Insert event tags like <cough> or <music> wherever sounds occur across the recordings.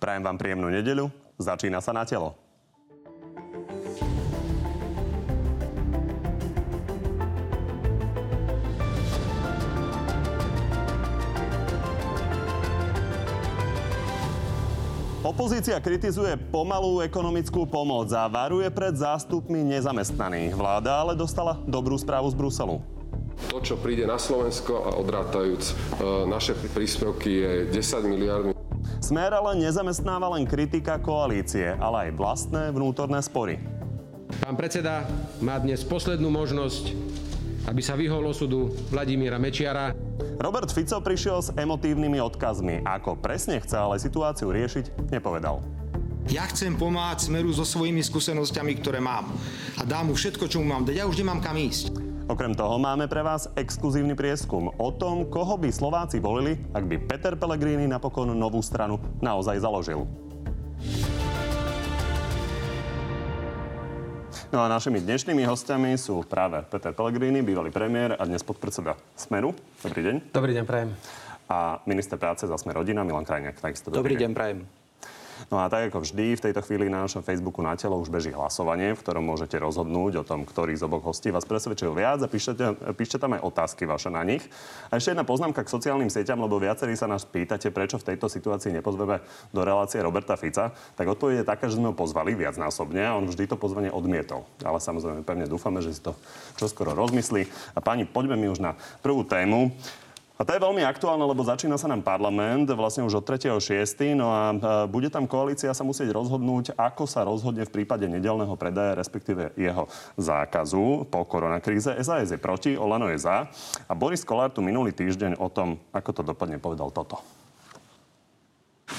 Prajem vám príjemnú nedeľu. Začína sa na telo. Opozícia kritizuje pomalú ekonomickú pomoc a varuje pred zástupmi nezamestnaných. Vláda ale dostala dobrú správu z Bruselu. To, čo príde na Slovensko a odrátajúc e, naše príspevky je 10 miliard. Smer ale nezamestnáva len kritika koalície, ale aj vlastné vnútorné spory. Pán predseda má dnes poslednú možnosť, aby sa vyhol osudu Vladimíra Mečiara. Robert Fico prišiel s emotívnymi odkazmi. Ako presne chce ale situáciu riešiť, nepovedal. Ja chcem pomáhať Smeru so svojimi skúsenosťami, ktoré mám. A dám mu všetko, čo mu mám dať. Ja už nemám kam ísť. Okrem toho máme pre vás exkluzívny prieskum o tom, koho by Slováci volili, ak by Peter Pellegrini napokon novú stranu naozaj založil. No a našimi dnešnými hostiami sú práve Peter Pellegrini, bývalý premiér a dnes podpredseda Smeru. Dobrý deň. Dobrý deň, prajem. A minister práce za Smer rodina Milan Krajniak. Takisto dobrý, dobrý deň, prajem. No a tak ako vždy, v tejto chvíli na našom Facebooku na telo už beží hlasovanie, v ktorom môžete rozhodnúť o tom, ktorý z oboch hostí vás presvedčil viac a píšete, píšte tam aj otázky vaše na nich. A ešte jedna poznámka k sociálnym sieťam, lebo viacerí sa nás pýtate, prečo v tejto situácii nepozveme do relácie Roberta Fica. Tak odpoveď je taká, že sme ho pozvali viacnásobne a on vždy to pozvanie odmietol. Ale samozrejme pevne dúfame, že si to čoskoro rozmyslí. A pani, poďme mi už na prvú tému. A to je veľmi aktuálne, lebo začína sa nám parlament vlastne už od 3.6. No a bude tam koalícia sa musieť rozhodnúť, ako sa rozhodne v prípade nedelného predaja, respektíve jeho zákazu po koronakríze. SAS je proti, Olano je za. A Boris Kolár tu minulý týždeň o tom, ako to dopadne, povedal toto.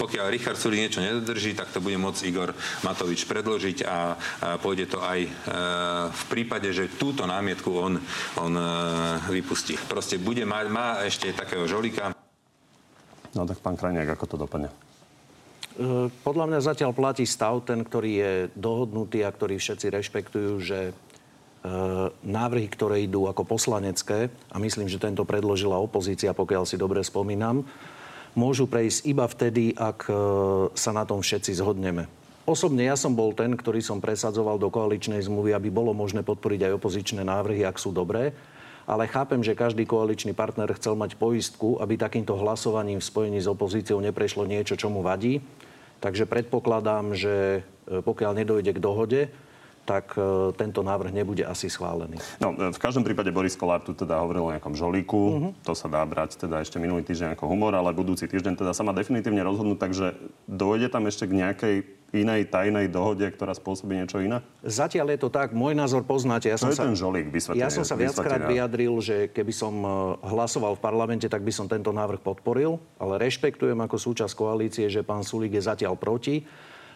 Pokiaľ Richard Sulik niečo nedodrží, tak to bude môcť Igor Matovič predložiť a, pôjde to aj e, v prípade, že túto námietku on, on e, vypustí. Proste bude mať, má ešte takého žolika. No tak pán Krajniak, ako to dopadne? E, podľa mňa zatiaľ platí stav, ten, ktorý je dohodnutý a ktorý všetci rešpektujú, že návrhy, ktoré idú ako poslanecké, a myslím, že tento predložila opozícia, pokiaľ si dobre spomínam, môžu prejsť iba vtedy, ak e, sa na tom všetci zhodneme. Osobne ja som bol ten, ktorý som presadzoval do koaličnej zmluvy, aby bolo možné podporiť aj opozičné návrhy, ak sú dobré. Ale chápem, že každý koaličný partner chcel mať poistku, aby takýmto hlasovaním v spojení s opozíciou neprešlo niečo, čo mu vadí. Takže predpokladám, že e, pokiaľ nedojde k dohode, tak e, tento návrh nebude asi schválený. No, v každom prípade Boris Kolár tu teda hovoril o nejakom žolíku. Uh-huh. To sa dá brať teda ešte minulý týždeň ako humor, ale budúci týždeň teda sa má definitívne rozhodnúť, takže dojde tam ešte k nejakej inej tajnej dohode, ktorá spôsobí niečo iné? Zatiaľ je to tak. Môj názor poznáte. Ja som, sa, ten žolík, ja som sa viackrát vyjadril, že keby som e, hlasoval v parlamente, tak by som tento návrh podporil, ale rešpektujem ako súčasť koalície, že pán Sulík je zatiaľ proti.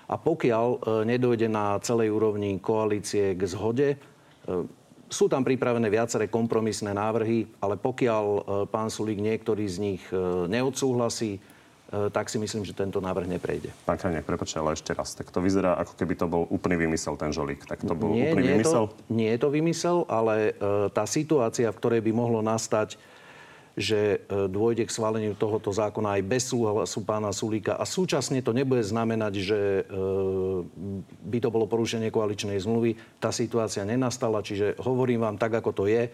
A pokiaľ e, nedojde na celej úrovni koalície k zhode, e, sú tam pripravené viaceré kompromisné návrhy, ale pokiaľ e, pán Sulík niektorý z nich neodsúhlasí, tak si myslím, že tento návrh neprejde. Pán Krajniak, prepáčte, ale ešte raz. Tak to vyzerá, ako keby to bol úplný vymysel, ten žolík. Tak to bol nie, úplný nie vymysel? Je to, nie je to vymysel, ale tá situácia, v ktorej by mohlo nastať že e, dôjde k schváleniu tohoto zákona aj bez súhlasu pána Sulíka a súčasne to nebude znamenať, že e, by to bolo porušenie koaličnej zmluvy. Tá situácia nenastala, čiže hovorím vám tak, ako to je.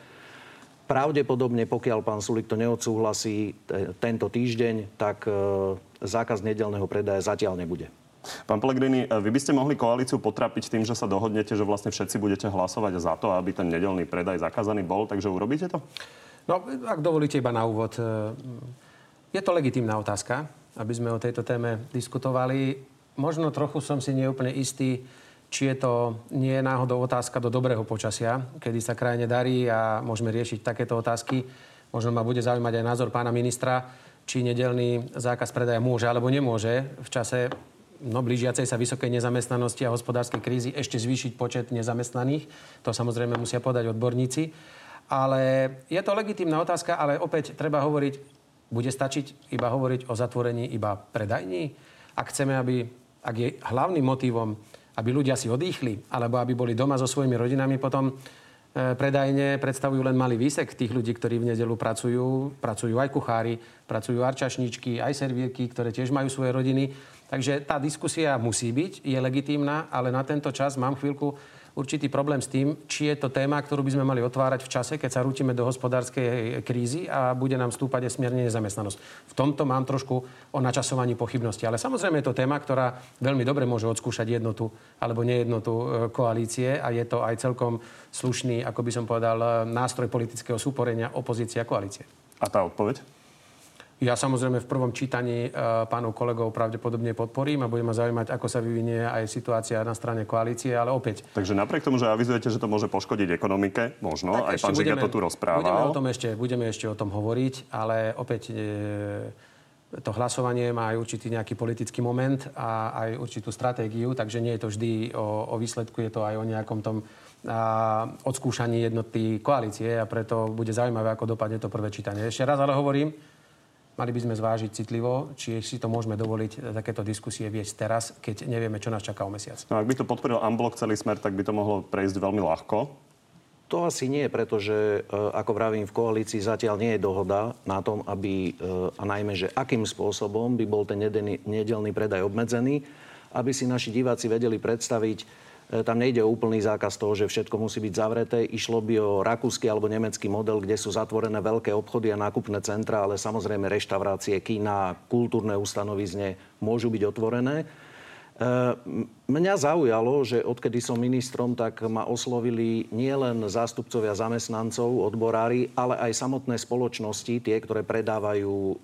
Pravdepodobne, pokiaľ pán Sulik to neodsúhlasí tento týždeň, tak e, zákaz nedelného predaja zatiaľ nebude. Pán Pellegrini, vy by ste mohli koalíciu potrapiť tým, že sa dohodnete, že vlastne všetci budete hlasovať za to, aby ten nedelný predaj zakázaný bol, takže urobíte to? No, ak dovolíte iba na úvod. E, je to legitímna otázka, aby sme o tejto téme diskutovali. Možno trochu som si neúplne istý, či je to nie náhodou otázka do dobrého počasia, kedy sa krajine darí a môžeme riešiť takéto otázky. Možno ma bude zaujímať aj názor pána ministra, či nedelný zákaz predaja môže alebo nemôže v čase no, blížiacej sa vysokej nezamestnanosti a hospodárskej krízy ešte zvýšiť počet nezamestnaných. To samozrejme musia podať odborníci. Ale je to legitímna otázka, ale opäť treba hovoriť, bude stačiť iba hovoriť o zatvorení iba predajní? Ak chceme, aby, ak je hlavným motivom, aby ľudia si odýchli, alebo aby boli doma so svojimi rodinami, potom e, predajne predstavujú len malý výsek tých ľudí, ktorí v nedelu pracujú. Pracujú aj kuchári, pracujú arčašničky, aj servírky, ktoré tiež majú svoje rodiny. Takže tá diskusia musí byť, je legitímna, ale na tento čas mám chvíľku určitý problém s tým, či je to téma, ktorú by sme mali otvárať v čase, keď sa rútime do hospodárskej krízy a bude nám stúpať smierne nezamestnanosť. V tomto mám trošku o načasovaní pochybnosti. Ale samozrejme je to téma, ktorá veľmi dobre môže odskúšať jednotu alebo nejednotu e, koalície a je to aj celkom slušný, ako by som povedal, e, nástroj politického súporenia opozície a koalície. A tá odpoveď? Ja samozrejme v prvom čítaní uh, pánov kolegov pravdepodobne podporím a bude ma zaujímať, ako sa vyvinie aj situácia na strane koalície, ale opäť. Takže napriek tomu, že avizujete, že to môže poškodiť ekonomike, možno, tak aj pán Žiga to tu rozprával. Budeme o tom ešte, budeme ešte o tom hovoriť, ale opäť e, to hlasovanie má aj určitý nejaký politický moment a aj určitú stratégiu, takže nie je to vždy o, o výsledku, je to aj o nejakom tom a odskúšaní jednoty koalície a preto bude zaujímavé, ako dopadne to prvé čítanie. Ešte raz ale hovorím, Mali by sme zvážiť citlivo, či si to môžeme dovoliť takéto diskusie viesť teraz, keď nevieme, čo nás čaká o mesiac. No ak by to podporil Amblok celý smer, tak by to mohlo prejsť veľmi ľahko. To asi nie, pretože, e, ako vravím, v koalícii zatiaľ nie je dohoda na tom, aby, e, a najmä, že akým spôsobom by bol ten nedelný predaj obmedzený, aby si naši diváci vedeli predstaviť, tam nejde o úplný zákaz toho, že všetko musí byť zavreté. Išlo by o rakúsky alebo nemecký model, kde sú zatvorené veľké obchody a nákupné centra, ale samozrejme reštaurácie, kina, kultúrne ustanovizne môžu byť otvorené. E, mňa zaujalo, že odkedy som ministrom, tak ma oslovili nielen zástupcovia zamestnancov, odborári, ale aj samotné spoločnosti, tie, ktoré predávajú, e,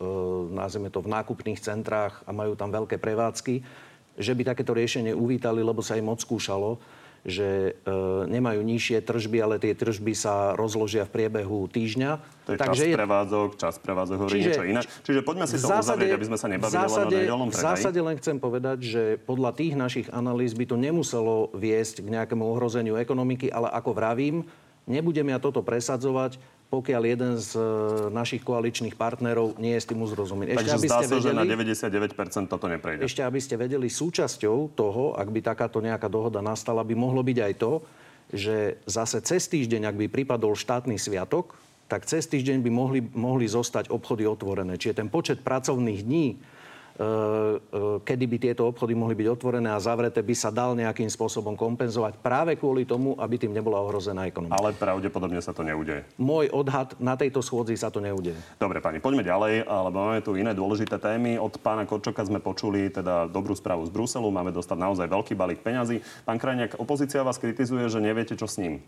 nazvime to, v nákupných centrách a majú tam veľké prevádzky že by takéto riešenie uvítali, lebo sa im odskúšalo, že e, nemajú nižšie tržby, ale tie tržby sa rozložia v priebehu týždňa. To je Takže čas je... prevádzok, čas prevádzok hovorí Čiže, niečo iné. Čiže poďme si to zásade, uzavrieť, aby sme sa nebavili zásade, len o V zásade len chcem povedať, že podľa tých našich analýz by to nemuselo viesť k nejakému ohrozeniu ekonomiky, ale ako vravím, nebudem ja toto presadzovať, pokiaľ jeden z e, našich koaličných partnerov nie je s tým uzrozumený. Takže aby zdá ste vedeli, že na 99% toto neprejde. Ešte aby ste vedeli, súčasťou toho, ak by takáto nejaká dohoda nastala, by mohlo byť aj to, že zase cez týždeň, ak by pripadol štátny sviatok, tak cez týždeň by mohli, mohli zostať obchody otvorené. Čiže ten počet pracovných dní, kedy by tieto obchody mohli byť otvorené a zavreté, by sa dal nejakým spôsobom kompenzovať práve kvôli tomu, aby tým nebola ohrozená ekonomika. Ale pravdepodobne sa to neudeje. Môj odhad na tejto schôdzi sa to neudeje. Dobre, pani, poďme ďalej, lebo máme tu iné dôležité témy. Od pána Korčoka sme počuli teda dobrú správu z Bruselu. Máme dostať naozaj veľký balík peňazí. Pán Krajniak, opozícia vás kritizuje, že neviete, čo s ním.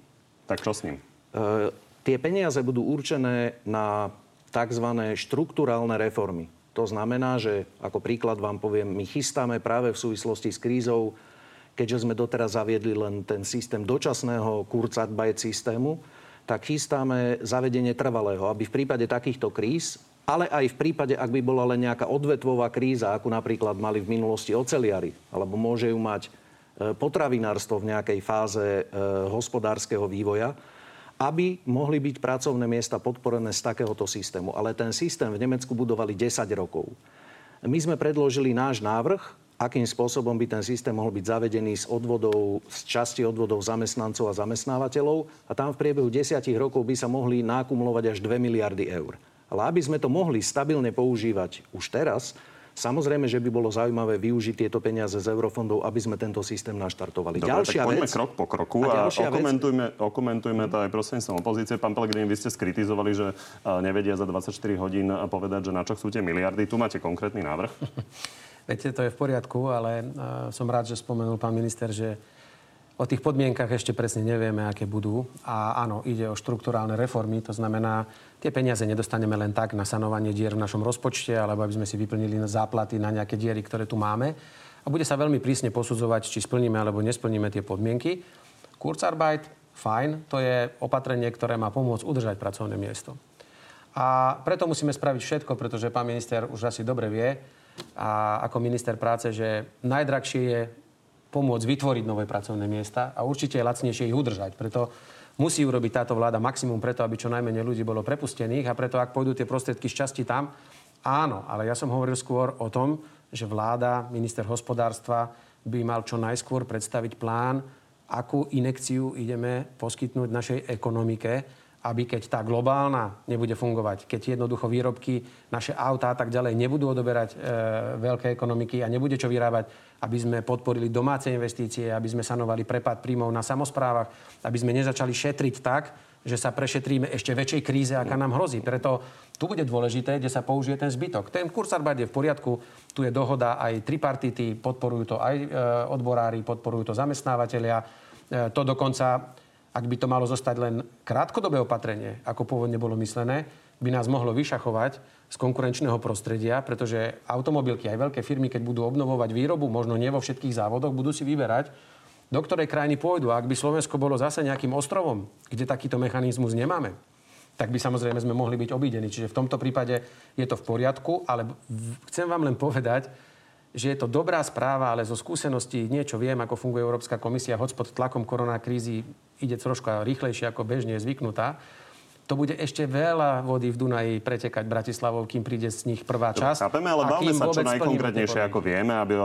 Tak čo s ním? E, tie peniaze budú určené na tzv. štruktúrálne reformy. To znamená, že ako príklad vám poviem, my chystáme práve v súvislosti s krízou, keďže sme doteraz zaviedli len ten systém dočasného Kurzarbeit systému, tak chystáme zavedenie trvalého, aby v prípade takýchto kríz, ale aj v prípade, ak by bola len nejaká odvetvová kríza, ako napríklad mali v minulosti oceliari, alebo môže ju mať e, potravinárstvo v nejakej fáze e, hospodárskeho vývoja, aby mohli byť pracovné miesta podporené z takéhoto systému. Ale ten systém v Nemecku budovali 10 rokov. My sme predložili náš návrh, akým spôsobom by ten systém mohol byť zavedený z odvodov, z časti odvodov zamestnancov a zamestnávateľov a tam v priebehu 10 rokov by sa mohli nákumulovať až 2 miliardy eur. Ale aby sme to mohli stabilne používať už teraz, Samozrejme, že by bolo zaujímavé využiť tieto peniaze z eurofondov, aby sme tento systém naštartovali. Dobre, ďalšia tak poďme vec, krok po kroku a, a okomentujme, vec... okomentujme to aj prostredníctvom opozície. Pán Pelegrini, vy ste skritizovali, že nevedia za 24 hodín povedať, že na čo chcú tie miliardy. Tu máte konkrétny návrh. <laughs> Viete, to je v poriadku, ale som rád, že spomenul pán minister, že O tých podmienkach ešte presne nevieme, aké budú. A áno, ide o štruktúrálne reformy, to znamená, tie peniaze nedostaneme len tak na sanovanie dier v našom rozpočte, alebo aby sme si vyplnili záplaty na nejaké diery, ktoré tu máme. A bude sa veľmi prísne posudzovať, či splníme alebo nesplníme tie podmienky. Kurzarbeit, fajn, to je opatrenie, ktoré má pomôcť udržať pracovné miesto. A preto musíme spraviť všetko, pretože pán minister už asi dobre vie, a ako minister práce, že najdrahšie je pomôcť vytvoriť nové pracovné miesta a určite je lacnejšie ich udržať. Preto musí urobiť táto vláda maximum preto, aby čo najmenej ľudí bolo prepustených a preto, ak pôjdu tie prostriedky z časti tam, áno, ale ja som hovoril skôr o tom, že vláda, minister hospodárstva by mal čo najskôr predstaviť plán, akú inekciu ideme poskytnúť našej ekonomike, aby keď tá globálna nebude fungovať, keď jednoducho výrobky, naše autá a tak ďalej nebudú odoberať e, veľké ekonomiky a nebude čo vyrábať, aby sme podporili domáce investície, aby sme sanovali prepad príjmov na samozprávach, aby sme nezačali šetriť tak, že sa prešetríme ešte väčšej kríze, aká nám hrozí. Preto tu bude dôležité, kde sa použije ten zbytok. Ten Kurzarbeit je v poriadku, tu je dohoda aj tripartity, podporujú to aj e, odborári, podporujú to zamestnávateľia. E, to dokonca ak by to malo zostať len krátkodobé opatrenie, ako pôvodne bolo myslené, by nás mohlo vyšachovať z konkurenčného prostredia, pretože automobilky, aj veľké firmy, keď budú obnovovať výrobu, možno nie vo všetkých závodoch, budú si vyberať, do ktorej krajiny pôjdu. A ak by Slovensko bolo zase nejakým ostrovom, kde takýto mechanizmus nemáme, tak by samozrejme sme mohli byť obídení. Čiže v tomto prípade je to v poriadku, ale chcem vám len povedať, že je to dobrá správa, ale zo skúseností niečo viem, ako funguje Európska komisia, hoď pod tlakom koronakrízy ide troška rýchlejšie, ako bežne je zvyknutá to bude ešte veľa vody v Dunaji pretekať Bratislavou, kým príde z nich prvá časť. Chápeme, ale bavme sa čo najkonkrétnejšie, ako vieme, aby e,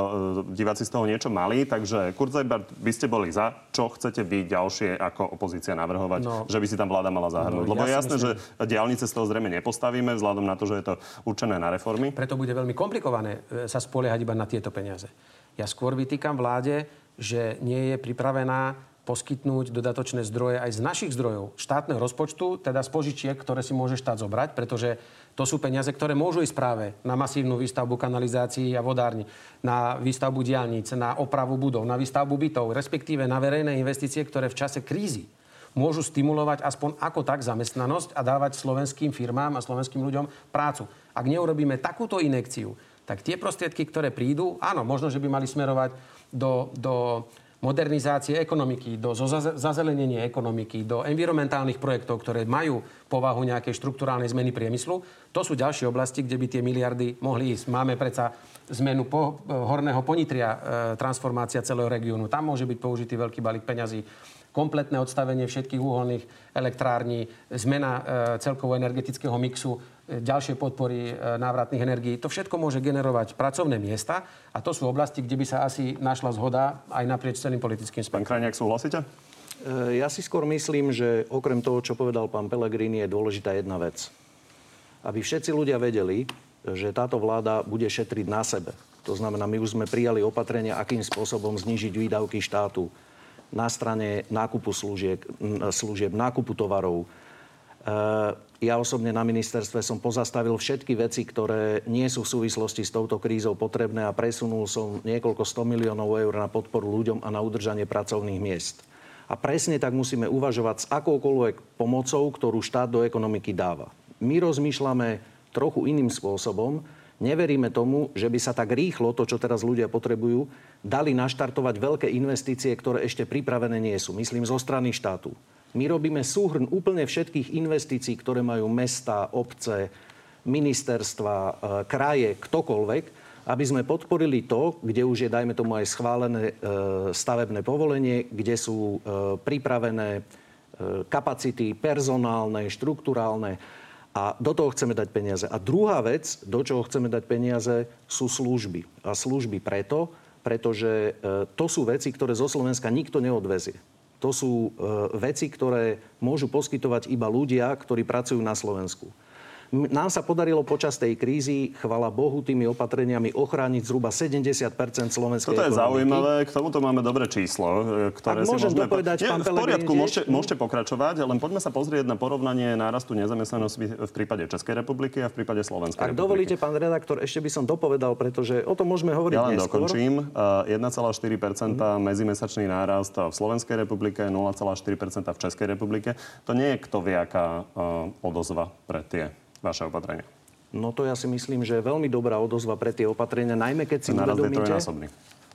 diváci z toho niečo mali. Takže Kurzajbart, by ste boli za. Čo chcete vy ďalšie ako opozícia navrhovať, no, že by si tam vláda mala zahrnúť? No, Lebo ja je jasné, myslím... že diálnice z toho zrejme nepostavíme, vzhľadom na to, že je to určené na reformy. Preto bude veľmi komplikované e, sa spoliehať iba na tieto peniaze. Ja skôr vytýkam vláde, že nie je pripravená poskytnúť dodatočné zdroje aj z našich zdrojov štátneho rozpočtu, teda z požičiek, ktoré si môže štát zobrať, pretože to sú peniaze, ktoré môžu ísť práve na masívnu výstavbu kanalizácií a vodárni, na výstavbu diálnic, na opravu budov, na výstavbu bytov, respektíve na verejné investície, ktoré v čase krízy môžu stimulovať aspoň ako tak zamestnanosť a dávať slovenským firmám a slovenským ľuďom prácu. Ak neurobíme takúto inekciu, tak tie prostriedky, ktoré prídu, áno, možno, že by mali smerovať do, do modernizácie ekonomiky, do zazelenenia ekonomiky, do environmentálnych projektov, ktoré majú povahu nejakej štruktúrálnej zmeny priemyslu. To sú ďalšie oblasti, kde by tie miliardy mohli ísť. Máme predsa zmenu po, eh, horného ponitria, e, transformácia celého regiónu. Tam môže byť použitý veľký balík peňazí kompletné odstavenie všetkých uholných elektrární, zmena e, celkovo energetického mixu, ďalšie podpory e, návratných energií. To všetko môže generovať pracovné miesta a to sú oblasti, kde by sa asi našla zhoda aj naprieč celým politickým spektrom. Pán Krajniak, súhlasíte? Ja si skôr myslím, že okrem toho, čo povedal pán Pellegrini, je dôležitá jedna vec. Aby všetci ľudia vedeli, že táto vláda bude šetriť na sebe. To znamená, my už sme prijali opatrenia, akým spôsobom znižiť výdavky štátu na strane nákupu služieb, služieb nákupu tovarov. E, ja osobne na ministerstve som pozastavil všetky veci, ktoré nie sú v súvislosti s touto krízou potrebné a presunul som niekoľko 100 miliónov eur na podporu ľuďom a na udržanie pracovných miest. A presne tak musíme uvažovať s akoukoľvek pomocou, ktorú štát do ekonomiky dáva. My rozmýšľame trochu iným spôsobom Neveríme tomu, že by sa tak rýchlo, to, čo teraz ľudia potrebujú, dali naštartovať veľké investície, ktoré ešte pripravené nie sú. Myslím zo strany štátu. My robíme súhrn úplne všetkých investícií, ktoré majú mesta, obce, ministerstva, e, kraje, ktokoľvek, aby sme podporili to, kde už je, dajme tomu, aj schválené e, stavebné povolenie, kde sú e, pripravené kapacity personálne, štruktúrálne a do toho chceme dať peniaze. A druhá vec, do čoho chceme dať peniaze, sú služby. A služby preto, pretože to sú veci, ktoré zo Slovenska nikto neodvezie. To sú e, veci, ktoré môžu poskytovať iba ľudia, ktorí pracujú na Slovensku. Nám sa podarilo počas tej krízy, chvala Bohu, tými opatreniami ochrániť zhruba 70% slovenskej Toto je ekonomiky. zaujímavé, k tomuto máme dobré číslo, e, ktoré Ak si môžem môžeme... dopovedať, pán V poriadku, môžete, môžete pokračovať, len poďme sa pozrieť na porovnanie nárastu nezamestnanosti v prípade Českej republiky a v prípade Slovenskej Ak republiky. dovolíte, pán redaktor, ešte by som dopovedal, pretože o tom môžeme hovoriť Ja len neskôr. dokončím. 1,4 mm. medzimesačný nárast v Slovenskej republike, 0,4% v Českej republike. To nie je kto vie, aká odozva pre tie vaše opatrenia? No to ja si myslím, že je veľmi dobrá odozva pre tie opatrenia, najmä keď si Naraz uvedomíte...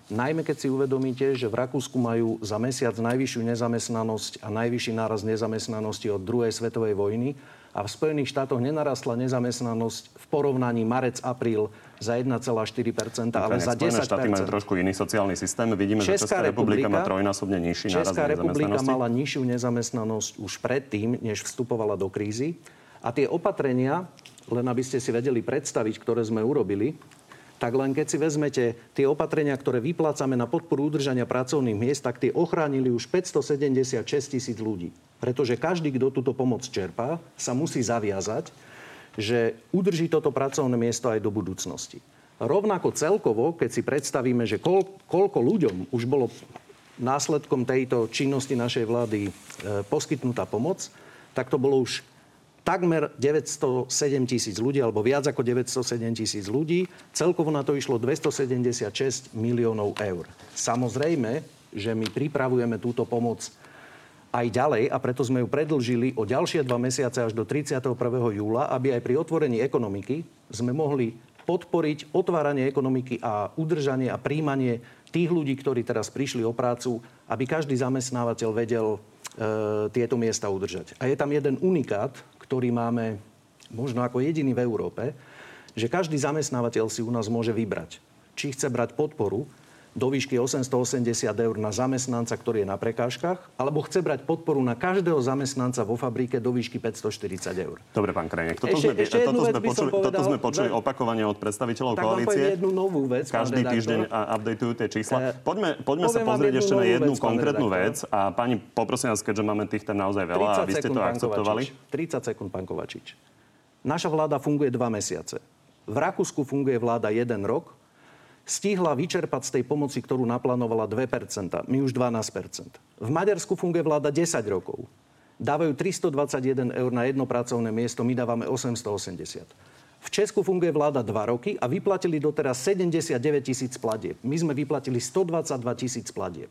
Najmä keď si uvedomíte, že v Rakúsku majú za mesiac najvyššiu nezamestnanosť a najvyšší náraz nezamestnanosti od druhej svetovej vojny a v Spojených štátoch nenarastla nezamestnanosť v porovnaní marec-apríl za 1,4%, ale za 10%. štáty majú trošku iný sociálny systém. Vidíme, Česká že Česká republika, republika má trojnásobne nižší náraz Česká republika mala nižšiu nezamestnanosť už predtým, než vstupovala do krízy. A tie opatrenia, len aby ste si vedeli predstaviť, ktoré sme urobili, tak len keď si vezmete tie opatrenia, ktoré vyplácame na podporu udržania pracovných miest, tak tie ochránili už 576 tisíc ľudí. Pretože každý, kto túto pomoc čerpá, sa musí zaviazať, že udrží toto pracovné miesto aj do budúcnosti. Rovnako celkovo, keď si predstavíme, že koľ, koľko ľuďom už bolo následkom tejto činnosti našej vlády e, poskytnutá pomoc, tak to bolo už takmer 907 tisíc ľudí, alebo viac ako 907 tisíc ľudí. Celkovo na to išlo 276 miliónov eur. Samozrejme, že my pripravujeme túto pomoc aj ďalej a preto sme ju predlžili o ďalšie dva mesiace až do 31. júla, aby aj pri otvorení ekonomiky sme mohli podporiť otváranie ekonomiky a udržanie a príjmanie tých ľudí, ktorí teraz prišli o prácu, aby každý zamestnávateľ vedel e, tieto miesta udržať. A je tam jeden unikát, ktorý máme možno ako jediný v Európe, že každý zamestnávateľ si u nás môže vybrať, či chce brať podporu do výšky 880 eur na zamestnanca, ktorý je na prekážkach, alebo chce brať podporu na každého zamestnanca vo fabrike do výšky 540 eur. Dobre, pán Krajnek, toto, ešte, sme, ešte toto, sme počuli, povedal, toto sme počuli opakovane od predstaviteľov tak koalície. jednu novú vec. Každý týždeň updateujú tie čísla. Eh, poďme, poďme sa pozrieť ešte na jednu vec, konkrétnu vec. A pani, poprosím vás, keďže máme tých tam naozaj veľa a vy ste to akceptovali. 30 sekúnd, pán Kovačič. Naša vláda funguje dva mesiace. V Rakúsku funguje vláda jeden rok, stihla vyčerpať z tej pomoci, ktorú naplánovala 2%, my už 12%. V Maďarsku funguje vláda 10 rokov. Dávajú 321 eur na jedno pracovné miesto, my dávame 880. V Česku funguje vláda 2 roky a vyplatili doteraz 79 tisíc platieb. My sme vyplatili 122 tisíc platieb.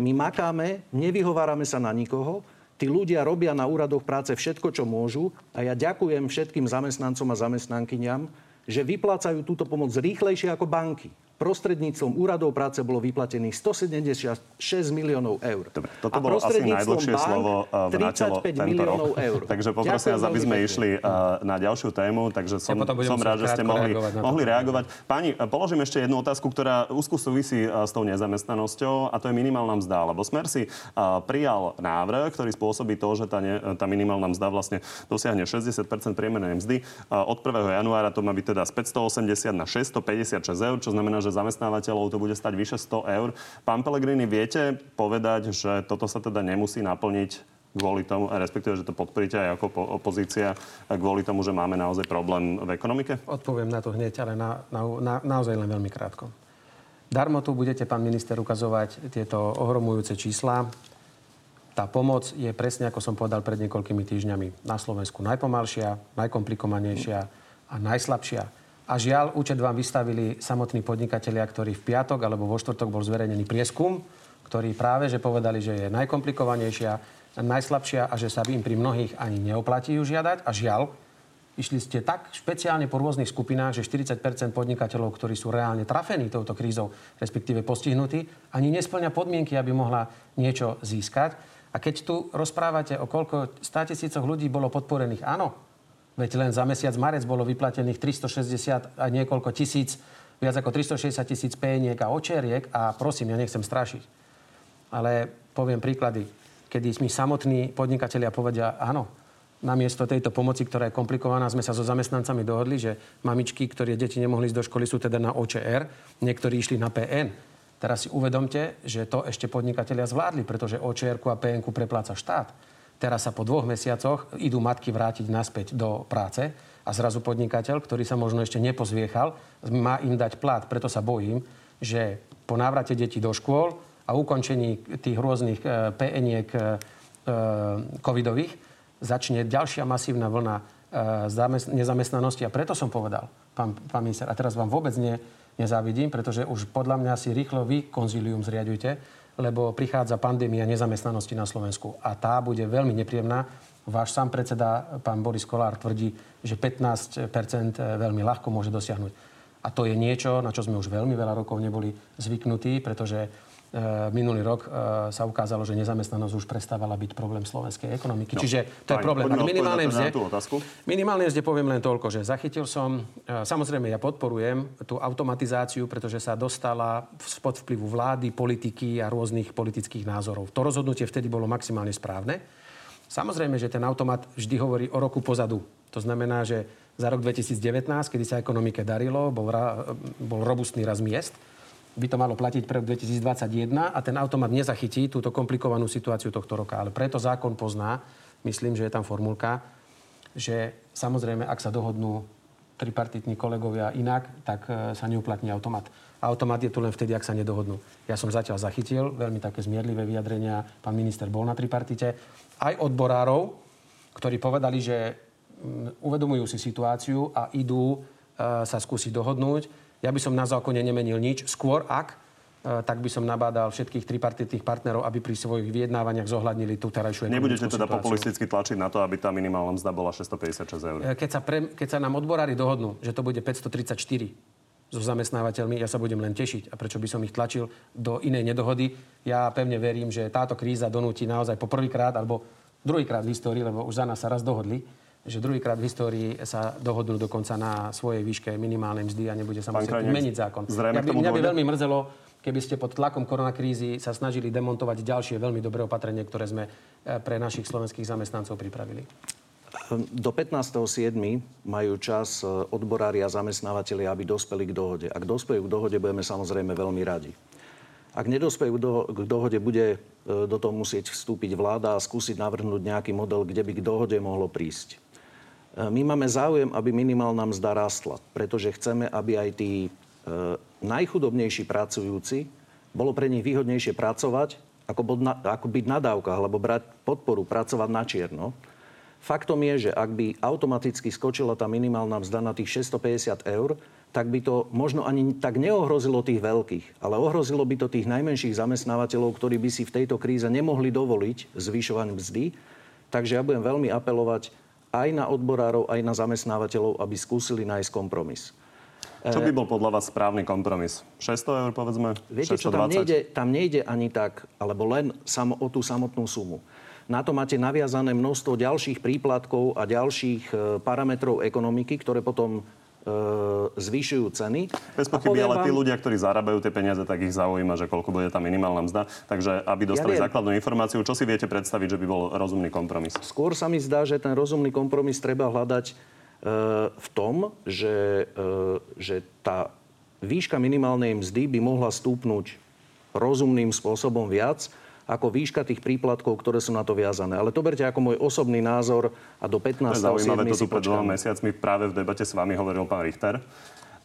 My makáme, nevyhovárame sa na nikoho, tí ľudia robia na úradoch práce všetko, čo môžu a ja ďakujem všetkým zamestnancom a zamestnankyňam, že vyplácajú túto pomoc rýchlejšie ako banky prostredníctvom úradov práce bolo vyplatených 176 miliónov eur. Dobre, toto bolo asi najdlhšie slovo uh, v natelo tento rok. Eur. takže poprosím vás, aby sme išli uh, na ďalšiu tému, takže som, ja som rád, že ste mohli, reagovať mohli reagovať. Pani, uh, položím ešte jednu otázku, ktorá úzku súvisí uh, s tou nezamestnanosťou a to je minimálna mzda, lebo Smer si uh, prijal návrh, ktorý spôsobí to, že tá, ne, tá minimálna mzda vlastne dosiahne 60 priemernej mzdy. Uh, od 1. januára to má byť teda z 580 na 656 eur, čo znamená, že že zamestnávateľov to bude stať vyše 100 eur. Pán Pelegrini, viete povedať, že toto sa teda nemusí naplniť kvôli tomu, respektíve, že to podporíte aj ako opozícia, kvôli tomu, že máme naozaj problém v ekonomike? Odpoviem na to hneď, ale na, na, na, naozaj len veľmi krátko. Darmo tu budete, pán minister, ukazovať tieto ohromujúce čísla. Tá pomoc je presne, ako som povedal pred niekoľkými týždňami, na Slovensku najpomalšia, najkomplikovanejšia a najslabšia. A žiaľ, účet vám vystavili samotní podnikatelia, ktorí v piatok alebo vo štvrtok bol zverejnený prieskum, ktorí práve že povedali, že je najkomplikovanejšia, najslabšia a že sa im pri mnohých ani neoplatí ju žiadať. A žiaľ, išli ste tak špeciálne po rôznych skupinách, že 40% podnikateľov, ktorí sú reálne trafení touto krízou, respektíve postihnutí, ani nesplňa podmienky, aby mohla niečo získať. A keď tu rozprávate o koľko 100 tisícoch ľudí bolo podporených, áno, Veď len za mesiac marec bolo vyplatených 360 a niekoľko tisíc, viac ako 360 tisíc péniek a očeriek a prosím, ja nechcem strašiť. Ale poviem príklady, kedy mi samotní podnikatelia povedia, áno, namiesto tejto pomoci, ktorá je komplikovaná, sme sa so zamestnancami dohodli, že mamičky, ktoré deti nemohli ísť do školy, sú teda na OČR, niektorí išli na PN. Teraz si uvedomte, že to ešte podnikatelia zvládli, pretože OČR a PN prepláca štát. Teraz sa po dvoch mesiacoch idú matky vrátiť naspäť do práce a zrazu podnikateľ, ktorý sa možno ešte nepozviechal, má im dať plat. Preto sa bojím, že po návrate detí do škôl a ukončení tých rôznych e, PN-iek e, e, covidových začne ďalšia masívna vlna nezamestnanosti. A preto som povedal, pán, pán minister, a teraz vám vôbec ne, nezávidím, pretože už podľa mňa si rýchlo vy konzílium zriadujte, lebo prichádza pandémia nezamestnanosti na Slovensku a tá bude veľmi nepríjemná. Váš sám predseda, pán Boris Kolár, tvrdí, že 15% veľmi ľahko môže dosiahnuť. A to je niečo, na čo sme už veľmi veľa rokov neboli zvyknutí, pretože minulý rok e, sa ukázalo, že nezamestnanosť už prestávala byť problém slovenskej ekonomiky. No, Čiže to je problém. A minimálnej mzde, minimálnej mzde poviem len toľko, že zachytil som, e, samozrejme ja podporujem tú automatizáciu, pretože sa dostala spod vplyvu vlády, politiky a rôznych politických názorov. To rozhodnutie vtedy bolo maximálne správne. Samozrejme, že ten automat vždy hovorí o roku pozadu. To znamená, že za rok 2019, kedy sa ekonomike darilo, bol, ra, bol robustný raz miest, by to malo platiť pre 2021 a ten automat nezachytí túto komplikovanú situáciu tohto roka. Ale preto zákon pozná, myslím, že je tam formulka, že samozrejme, ak sa dohodnú tripartitní kolegovia inak, tak e, sa neuplatní automat. Automat je tu len vtedy, ak sa nedohodnú. Ja som zatiaľ zachytil veľmi také zmierlivé vyjadrenia. Pán minister bol na tripartite. Aj odborárov, ktorí povedali, že mm, uvedomujú si situáciu a idú e, sa skúsiť dohodnúť. Ja by som na zákone nemenil nič. Skôr ak, e, tak by som nabádal všetkých tripartitných partnerov, aby pri svojich vyjednávaniach zohľadnili tú terajšiu Nebudete teda situáciu. populisticky tlačiť na to, aby tá minimálna mzda bola 656 eur? E, keď sa, pre, keď sa nám odborári dohodnú, že to bude 534 so zamestnávateľmi, ja sa budem len tešiť. A prečo by som ich tlačil do inej nedohody? Ja pevne verím, že táto kríza donúti naozaj poprvýkrát alebo druhýkrát v histórii, lebo už za nás sa raz dohodli, že druhýkrát v histórii sa dohodnú dokonca na svojej výške minimálnej mzdy a nebude sa musieť meniť zákon. zrejme Ja by, mňa by veľmi mrzelo, keby ste pod tlakom koronakrízy sa snažili demontovať ďalšie veľmi dobré opatrenie, ktoré sme eh, pre našich slovenských zamestnancov pripravili. Do 15.7. majú čas e, odborári a zamestnávateľi, aby dospeli k dohode. Ak dospejú k dohode, budeme samozrejme veľmi radi. Ak nedospejú do, k dohode, bude e, do toho musieť vstúpiť vláda a skúsiť navrhnúť nejaký model, kde by k dohode mohlo prísť. E, My máme záujem, aby minimálna mzda rastla, pretože chceme, aby aj tí e, najchudobnejší pracujúci bolo pre nich výhodnejšie pracovať, ako, bod na, ako byť na dávkach, alebo brať podporu, pracovať na čierno. Faktom je, že ak by automaticky skočila tá minimálna mzda na tých 650 eur, tak by to možno ani tak neohrozilo tých veľkých, ale ohrozilo by to tých najmenších zamestnávateľov, ktorí by si v tejto kríze nemohli dovoliť zvyšovať mzdy. Takže ja budem veľmi apelovať aj na odborárov, aj na zamestnávateľov, aby skúsili nájsť kompromis. Čo by bol podľa vás správny kompromis? 600 eur, povedzme? Viete čo, tam 620? nejde, tam nejde ani tak, alebo len samo, o tú samotnú sumu. Na to máte naviazané množstvo ďalších príplatkov a ďalších e, parametrov ekonomiky, ktoré potom e, zvyšujú ceny. Bez pochyby, ale tí vám- ľudia, ktorí zarábajú tie peniaze, tak ich zaujíma, že koľko bude tá minimálna mzda. Takže aby dostali viem. základnú informáciu, čo si viete predstaviť, že by bol rozumný kompromis? Skôr sa mi zdá, že ten rozumný kompromis treba hľadať e, v tom, že, e, že tá výška minimálnej mzdy by mohla stúpnuť rozumným spôsobom viac ako výška tých príplatkov, ktoré sú na to viazané. Ale to berte ako môj osobný názor a do To 15. je zaujímavé, to tu pred dvoma mesiacmi práve v debate s vami hovoril pán Richter.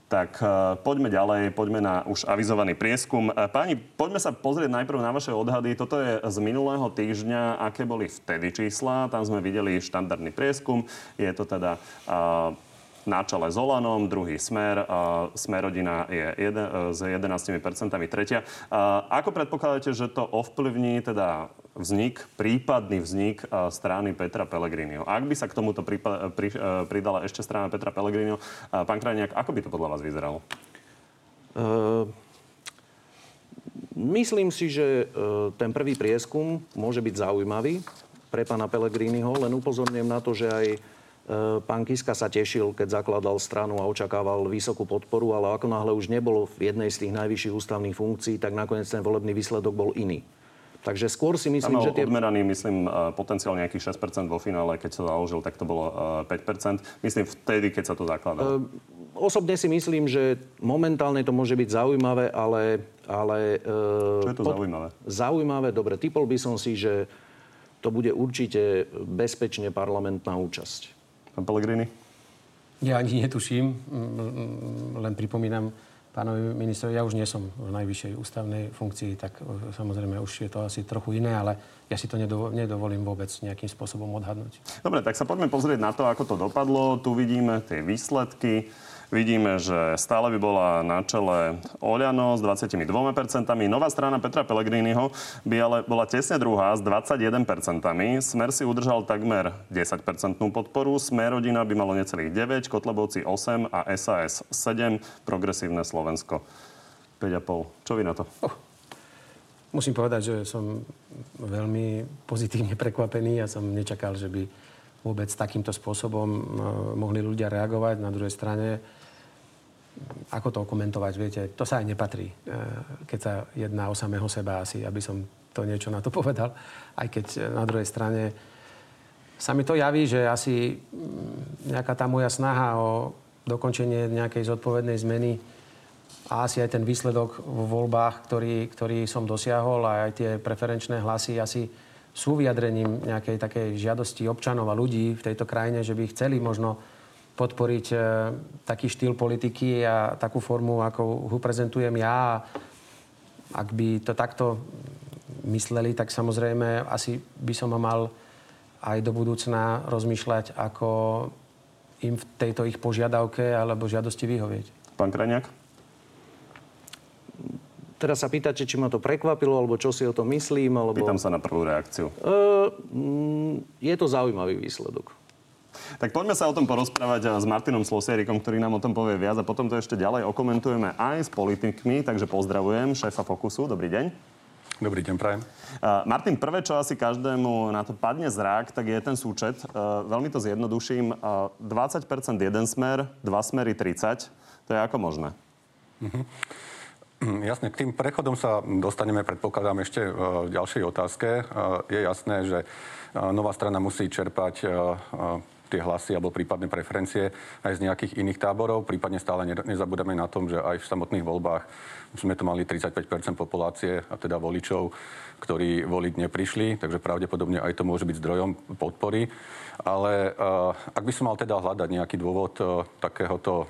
Tak uh, poďme ďalej, poďme na už avizovaný prieskum. Uh, páni, poďme sa pozrieť najprv na vaše odhady. Toto je z minulého týždňa. Aké boli vtedy čísla? Tam sme videli štandardný prieskum. Je to teda uh, na čele s Olanom, druhý Smer, Smerodina je jeden, uh, s 11% tretia. Uh, ako predpokladáte, že to ovplyvní teda vznik, prípadný vznik uh, strany Petra Pellegriniho? Ak by sa k tomuto pridala ešte strana Petra Pellegriniho, pán Krajniak, ako by to podľa vás vyzeralo? Myslím si, že ten prvý prieskum môže byť zaujímavý pre pána Pellegriniho, len upozorňujem na to, že aj pán Kiska sa tešil, keď zakladal stranu a očakával vysokú podporu, ale ako náhle už nebol v jednej z tých najvyšších ústavných funkcií, tak nakoniec ten volebný výsledok bol iný. Takže skôr si myslím, mal že tie... odmeraný, myslím, uh, potenciál nejakých 6% vo finále. Keď sa založil, tak to bolo uh, 5%. Myslím, vtedy, keď sa to zakladalo. Osobne si myslím, že momentálne to môže byť zaujímavé, ale... ale Čo je to zaujímavé? Zaujímavé, dobre. Typol by som si, že to bude určite bezpečne parlamentná účasť. Pán Pellegrini? Ja ani netuším, mm, len pripomínam pánovi ministrovi, ja už nie som v najvyššej ústavnej funkcii, tak e, samozrejme už je to asi trochu iné, ale ja si to nedovo- nedovolím vôbec nejakým spôsobom odhadnúť. Dobre, tak sa poďme pozrieť na to, ako to dopadlo. Tu vidíme tie výsledky. Vidíme, že stále by bola na čele Oľano s 22%. Nová strana Petra Pellegriniho by ale bola tesne druhá s 21%. Smer si udržal takmer 10% podporu. Smer rodina by malo necelých 9, Kotlebovci 8 a SAS 7, Progresívne Slovensko 5,5. Čo vy na to? Musím povedať, že som veľmi pozitívne prekvapený. Ja som nečakal, že by vôbec takýmto spôsobom e, mohli ľudia reagovať. Na druhej strane, ako to komentovať, viete, to sa aj nepatrí, e, keď sa jedná o samého seba asi, aby som to niečo na to <laughs> povedal. Aj keď e, na druhej strane sa mi to javí, že asi mm, nejaká tá moja snaha o dokončenie nejakej zodpovednej zmeny a asi aj ten výsledok vo voľbách, ktorý, ktorý som dosiahol a aj tie preferenčné hlasy asi sú vyjadrením nejakej takej žiadosti občanov a ľudí v tejto krajine, že by chceli možno podporiť e, taký štýl politiky a takú formu, ako ho prezentujem ja. Ak by to takto mysleli, tak samozrejme asi by som mal aj do budúcna rozmýšľať, ako im v tejto ich požiadavke alebo žiadosti vyhovieť. Pán Krajňák? Teraz sa pýtate, či ma to prekvapilo, alebo čo si o tom myslím, alebo... Pýtam sa na prvú reakciu. Uh, je to zaujímavý výsledok. Tak poďme sa o tom porozprávať s Martinom Slosierikom, ktorý nám o tom povie viac a potom to ešte ďalej okomentujeme aj s politikmi, takže pozdravujem šéfa Fokusu. Dobrý deň. Dobrý deň, prajem. Uh, Martin, prvé, čo asi každému na to padne zrak, tak je ten súčet. Uh, veľmi to zjednoduším. Uh, 20% jeden smer, dva smery 30. To je ako možné? Uh-huh. Jasne, k tým prechodom sa dostaneme, predpokladám, ešte v ďalšej otázke. Je jasné, že nová strana musí čerpať tie hlasy alebo prípadné preferencie aj z nejakých iných táborov. Prípadne stále nezabudeme na tom, že aj v samotných voľbách sme tu mali 35% populácie, a teda voličov, ktorí voliť neprišli, takže pravdepodobne aj to môže byť zdrojom podpory. Ale ak by som mal teda hľadať nejaký dôvod takéhoto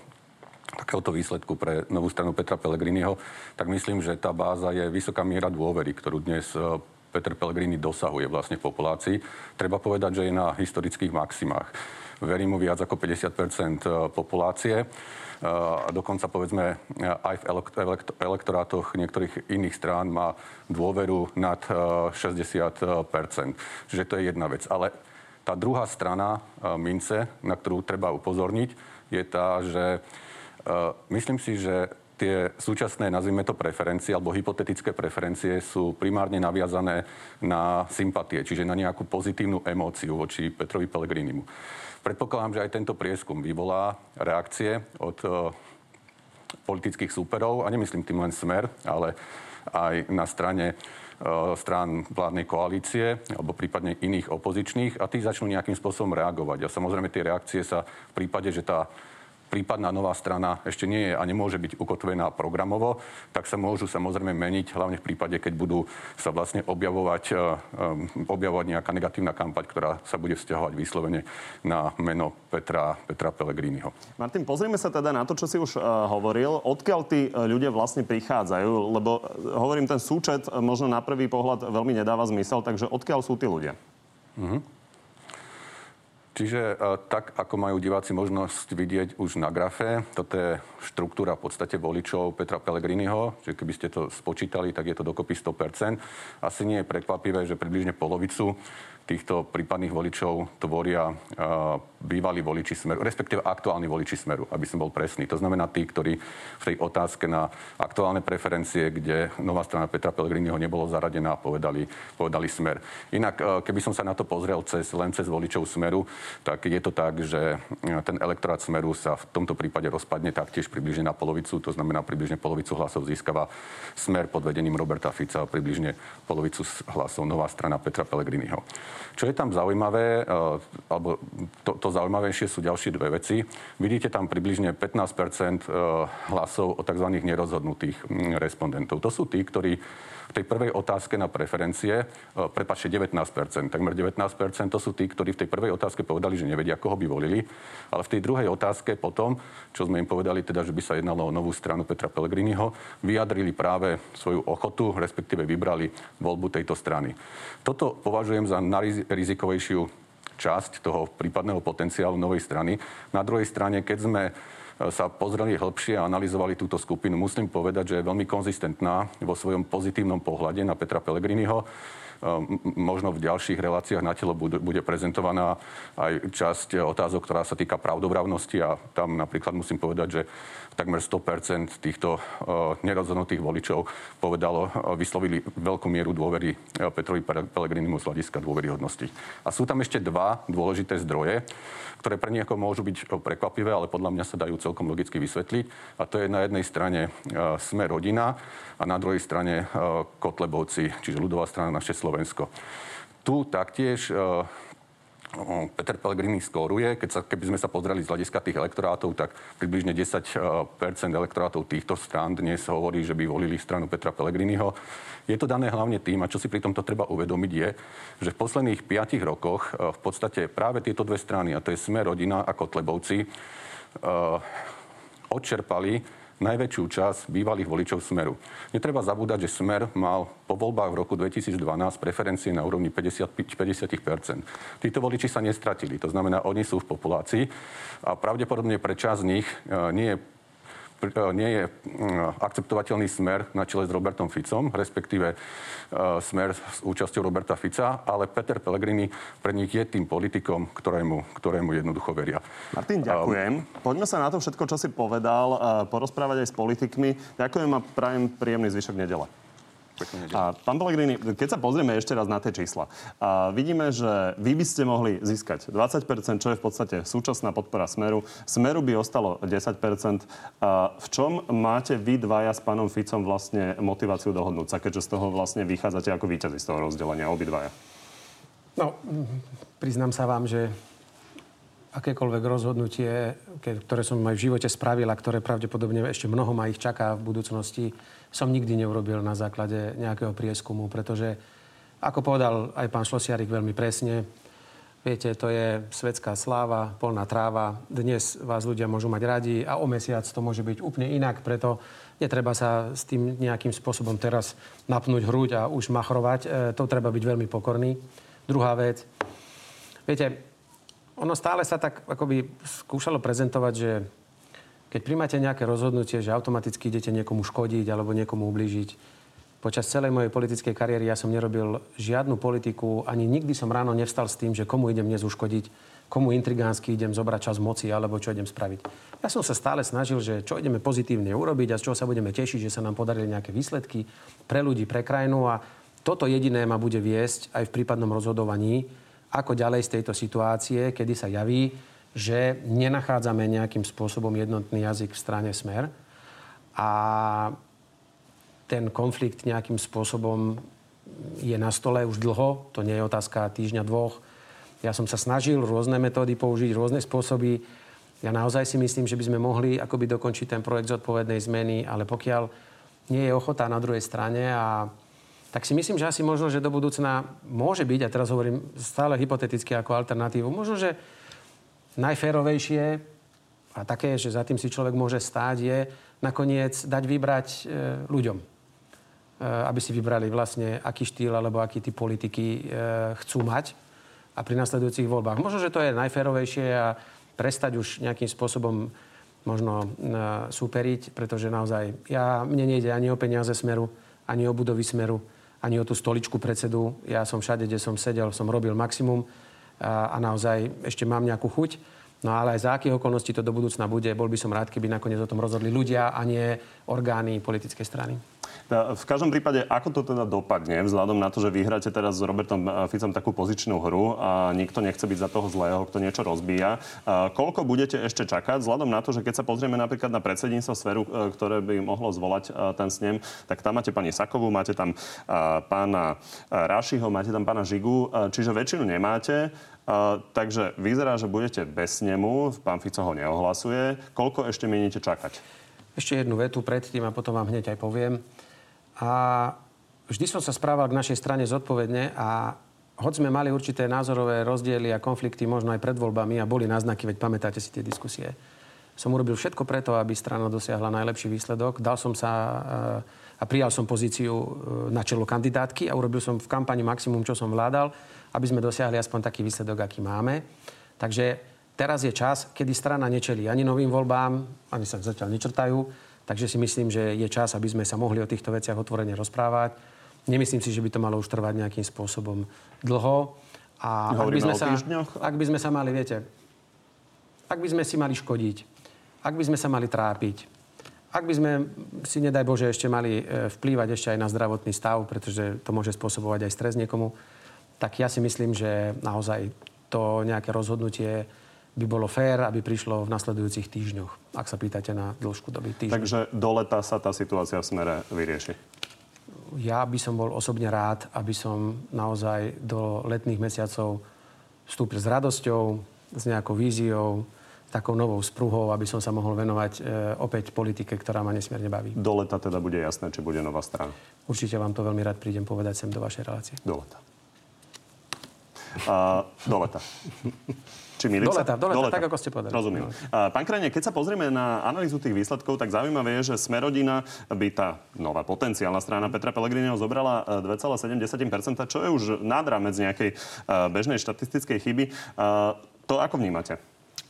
takéhoto výsledku pre novú stranu Petra Pellegriniho, tak myslím, že tá báza je vysoká miera dôvery, ktorú dnes e, Peter Pellegrini dosahuje vlastne v populácii. Treba povedať, že je na historických maximách. Verí mu viac ako 50 e, populácie e, a dokonca povedzme aj v elektorátoch niektorých iných strán má dôveru nad 60% Čiže to je jedna vec. Ale tá druhá strana mince, na ktorú treba upozorniť, je tá, že myslím si, že tie súčasné, nazvime to preferencie alebo hypotetické preferencie sú primárne naviazané na sympatie, čiže na nejakú pozitívnu emóciu voči Petrovi Pellegrinimu. Predpokladám, že aj tento prieskum vyvolá reakcie od uh, politických súperov, a nemyslím tým len smer, ale aj na strane uh, strán vládnej koalície alebo prípadne iných opozičných a tí začnú nejakým spôsobom reagovať. A samozrejme tie reakcie sa v prípade, že tá prípadná nová strana ešte nie je a nemôže byť ukotvená programovo, tak sa môžu samozrejme meniť, hlavne v prípade, keď budú sa vlastne objavovať, um, objavovať nejaká negatívna kampaň, ktorá sa bude vzťahovať vyslovene na meno Petra, Petra Pellegriniho. Martin, pozrieme sa teda na to, čo si už uh, hovoril. Odkiaľ tí ľudia vlastne prichádzajú? Lebo hovorím, ten súčet možno na prvý pohľad veľmi nedáva zmysel, takže odkiaľ sú tí ľudia? Uh-huh. Čiže e, tak, ako majú diváci možnosť vidieť už na grafe, toto je štruktúra v podstate voličov Petra Pellegriniho, že keby ste to spočítali, tak je to dokopy 100%. Asi nie je prekvapivé, že približne polovicu týchto prípadných voličov tvoria uh, bývalí voliči Smeru, respektíve aktuálni voliči Smeru, aby som bol presný. To znamená tí, ktorí v tej otázke na aktuálne preferencie, kde nová strana Petra Pellegriniho nebolo zaradená, povedali, povedali Smer. Inak, uh, keby som sa na to pozrel cez, len cez voličov Smeru, tak je to tak, že ten elektorát Smeru sa v tomto prípade rozpadne taktiež približne na polovicu, to znamená približne polovicu hlasov získava Smer pod vedením Roberta Fica a približne polovicu hlasov nová strana Petra Pellegriniho. Čo je tam zaujímavé, eh, alebo to, to zaujímavejšie sú ďalšie dve veci. Vidíte tam približne 15 eh, hlasov o tzv. nerozhodnutých mm, respondentov. To sú tí, ktorí v tej prvej otázke na preferencie, e, prepačte, 19%, takmer 19%, to sú tí, ktorí v tej prvej otázke povedali, že nevedia, koho by volili, ale v tej druhej otázke potom, čo sme im povedali, teda, že by sa jednalo o novú stranu Petra Pellegriniho, vyjadrili práve svoju ochotu, respektíve vybrali voľbu tejto strany. Toto považujem za najrizikovejšiu časť toho prípadného potenciálu novej strany. Na druhej strane, keď sme sa pozreli hĺbšie a analyzovali túto skupinu, musím povedať, že je veľmi konzistentná vo svojom pozitívnom pohľade na Petra Pellegriniho možno v ďalších reláciách na telo bude, prezentovaná aj časť otázok, ktorá sa týka pravdovravnosti a tam napríklad musím povedať, že takmer 100% týchto nerozhodnutých voličov povedalo, vyslovili veľkú mieru dôvery Petrovi Pelegrinimu z hľadiska dôveryhodnosti. A sú tam ešte dva dôležité zdroje, ktoré pre niekoho môžu byť prekvapivé, ale podľa mňa sa dajú celkom logicky vysvetliť. A to je na jednej strane Sme rodina a na druhej strane Kotlebovci, čiže ľudová strana naše Slovensko. Tu taktiež Peter Pellegrini skóruje. Keď sa, keby sme sa pozreli z hľadiska tých elektorátov, tak približne 10% elektorátov týchto strán dnes hovorí, že by volili stranu Petra Pellegriniho. Je to dané hlavne tým, a čo si pri tomto treba uvedomiť je, že v posledných 5 rokoch v podstate práve tieto dve strany, a to je Sme rodina a Kotlebovci, odčerpali najväčšiu časť bývalých voličov Smeru. Netreba zabúdať, že Smer mal po voľbách v roku 2012 preferencie na úrovni 50, 50% Títo voliči sa nestratili, to znamená, oni sú v populácii a pravdepodobne pre časť z nich e, nie je nie je mm, akceptovateľný smer na čele s Robertom Ficom, respektíve e, smer s účasťou Roberta Fica, ale Peter Pellegrini pre nich je tým politikom, ktorému, ktorému jednoducho veria. Martin, ďakujem. Um, Poďme sa na to všetko, čo si povedal, e, porozprávať aj s politikmi. Ďakujem a prajem príjemný zvyšok nedele. A, pán Pellegrini, keď sa pozrieme ešte raz na tie čísla, a vidíme, že vy by ste mohli získať 20%, čo je v podstate súčasná podpora Smeru. Smeru by ostalo 10%. A v čom máte vy dvaja s pánom Ficom vlastne motiváciu dohodnúť sa, keďže z toho vlastne vychádzate ako víťazi z toho rozdelenia, obidvaja? No, priznám sa vám, že akékoľvek rozhodnutie, ktoré som aj v živote spravil a ktoré pravdepodobne ešte mnoho ma ich čaká v budúcnosti, som nikdy neurobil na základe nejakého prieskumu, pretože, ako povedal aj pán Šlosiarik veľmi presne, viete, to je svetská sláva, polná tráva. Dnes vás ľudia môžu mať radi a o mesiac to môže byť úplne inak, preto netreba sa s tým nejakým spôsobom teraz napnúť hruď a už machrovať. E, to treba byť veľmi pokorný. Druhá vec, viete, ono stále sa tak akoby skúšalo prezentovať, že keď príjmate nejaké rozhodnutie, že automaticky idete niekomu škodiť alebo niekomu ublížiť, počas celej mojej politickej kariéry ja som nerobil žiadnu politiku, ani nikdy som ráno nevstal s tým, že komu idem dnes uškodiť, komu intrigánsky idem zobrať čas moci alebo čo idem spraviť. Ja som sa stále snažil, že čo ideme pozitívne urobiť a z čoho sa budeme tešiť, že sa nám podarili nejaké výsledky pre ľudí, pre krajinu a toto jediné ma bude viesť aj v prípadnom rozhodovaní, ako ďalej z tejto situácie, kedy sa javí, že nenachádzame nejakým spôsobom jednotný jazyk v strane Smer a ten konflikt nejakým spôsobom je na stole už dlho, to nie je otázka týždňa, dvoch. Ja som sa snažil rôzne metódy použiť, rôzne spôsoby. Ja naozaj si myslím, že by sme mohli akoby dokončiť ten projekt zodpovednej zmeny, ale pokiaľ nie je ochota na druhej strane a tak si myslím, že asi možno, že do budúcna môže byť, a teraz hovorím stále hypoteticky ako alternatívu, možno, že najférovejšie a také, že za tým si človek môže stáť, je nakoniec dať vybrať e, ľuďom. E, aby si vybrali vlastne, aký štýl alebo aký typ politiky e, chcú mať a pri nasledujúcich voľbách. Možno, že to je najférovejšie a prestať už nejakým spôsobom možno súperiť, pretože naozaj ja, mne nejde ani o peniaze Smeru, ani o budovy Smeru, ani o tú stoličku predsedu. Ja som všade, kde som sedel, som robil maximum a, a naozaj ešte mám nejakú chuť. No ale aj za akých okolností to do budúcna bude, bol by som rád, keby nakoniec o tom rozhodli ľudia a nie orgány politickej strany. V každom prípade, ako to teda dopadne, vzhľadom na to, že vyhráte teraz s Robertom eh, Ficom takú pozičnú hru a nikto nechce byť za toho zlého, kto niečo rozbíja. Eh, koľko budete ešte čakať, vzhľadom na to, že keď sa pozrieme napríklad na predsedníctvo sféru, eh, ktoré by mohlo zvolať ten snem, tak tam máte pani Sakovú, máte tam pána Rašiho, máte tam pána Žigu, čiže väčšinu nemáte. Uh, takže vyzerá, že budete bez snemu, pán Fico ho neohlasuje. Koľko ešte mienite čakať? Ešte jednu vetu predtým a potom vám hneď aj poviem. A vždy som sa správal k našej strane zodpovedne a hoď sme mali určité názorové rozdiely a konflikty možno aj pred voľbami a boli náznaky, veď pamätáte si tie diskusie, som urobil všetko preto, aby strana dosiahla najlepší výsledok. Dal som sa a prijal som pozíciu e, na čelo kandidátky a urobil som v kampani maximum, čo som vládal aby sme dosiahli aspoň taký výsledok, aký máme. Takže teraz je čas, kedy strana nečelí ani novým voľbám, ani sa zatiaľ nečrtajú. Takže si myslím, že je čas, aby sme sa mohli o týchto veciach otvorene rozprávať. Nemyslím si, že by to malo už trvať nejakým spôsobom dlho. A ak by, sme sa, ak by sme sa mali, viete, ak by sme si mali škodiť, ak by sme sa mali trápiť, ak by sme si, nedaj Bože, ešte mali e, vplývať ešte aj na zdravotný stav, pretože to môže spôsobovať aj stres niekomu, tak ja si myslím, že naozaj to nejaké rozhodnutie by bolo fér, aby prišlo v nasledujúcich týždňoch, ak sa pýtate na dĺžku doby týždňov. Takže do leta sa tá situácia v smere vyrieši? Ja by som bol osobne rád, aby som naozaj do letných mesiacov vstúpil s radosťou, s nejakou víziou, takou novou spruhou, aby som sa mohol venovať e, opäť politike, ktorá ma nesmierne baví. Do leta teda bude jasné, či bude nová strana. Určite vám to veľmi rád prídem povedať sem do vašej relácie. Do leta. Uh, do leta. <laughs> Či milím do leta, do leta, do leta, tak ako ste povedali. Rozumiem. Pán Krajne, keď sa pozrieme na analýzu tých výsledkov, tak zaujímavé je, že Smerodina by tá nová potenciálna strana Petra Pellegriniho zobrala 2,7%, čo je už nad rámec nejakej uh, bežnej štatistickej chyby. Uh, to ako vnímate?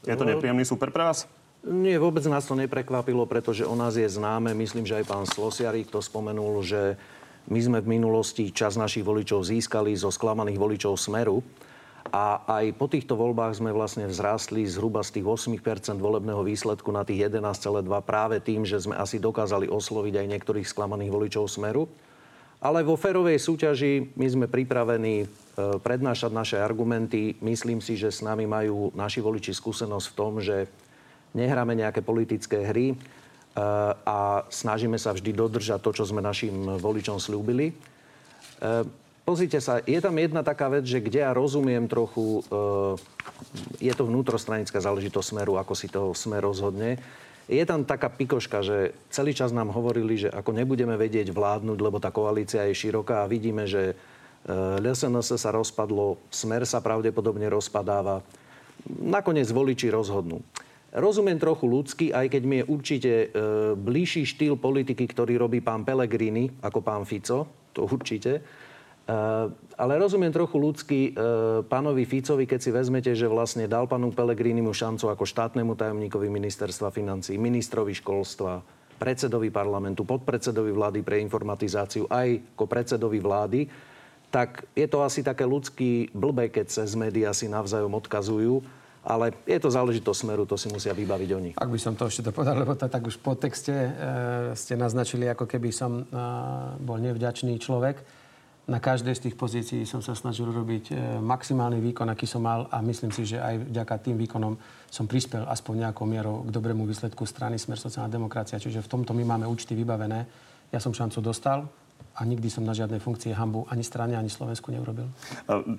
Je to nepríjemný super pre vás? Nie, vôbec nás to neprekvapilo, pretože o nás je známe. Myslím, že aj pán Slosiarík to spomenul, že my sme v minulosti čas našich voličov získali zo sklamaných voličov Smeru. A aj po týchto voľbách sme vlastne vzrástli zhruba z tých 8% volebného výsledku na tých 11,2 práve tým, že sme asi dokázali osloviť aj niektorých sklamaných voličov Smeru. Ale vo ferovej súťaži my sme pripravení E, prednášať naše argumenty. Myslím si, že s nami majú naši voliči skúsenosť v tom, že nehráme nejaké politické hry e, a snažíme sa vždy dodržať to, čo sme našim voličom slúbili. E, pozrite sa, je tam jedna taká vec, že kde ja rozumiem trochu, je to vnútrostranická záležitosť smeru, ako si to smer rozhodne. Je tam taká pikoška, že celý čas nám hovorili, že ako nebudeme vedieť vládnuť, lebo tá koalícia je široká a vidíme, že LSNS sa rozpadlo, Smer sa pravdepodobne rozpadáva. Nakoniec voliči rozhodnú. Rozumiem trochu ľudský, aj keď mi je určite e, bližší štýl politiky, ktorý robí pán Pellegrini ako pán Fico. To určite. E, ale rozumiem trochu ľudský e, pánovi Ficovi, keď si vezmete, že vlastne dal pánu Pellegrinimu šancu ako štátnemu tajomníkovi ministerstva financí, ministrovi školstva, predsedovi parlamentu, podpredsedovi vlády pre informatizáciu, aj ako predsedovi vlády tak je to asi také ľudský blbé, keď sa z médiá si navzájom odkazujú. Ale je to záležitosť smeru, to si musia vybaviť oni. Ak by som to ešte dopovedal, lebo to tak už po texte e, ste naznačili, ako keby som e, bol nevďačný človek. Na každej z tých pozícií som sa snažil robiť e, maximálny výkon, aký som mal a myslím si, že aj vďaka tým výkonom som prispel aspoň nejakou mierou k dobrému výsledku strany Smer sociálna demokracia. Čiže v tomto my máme účty vybavené. Ja som šancu dostal, a nikdy som na žiadnej funkcie hambu ani strane, ani Slovensku neurobil.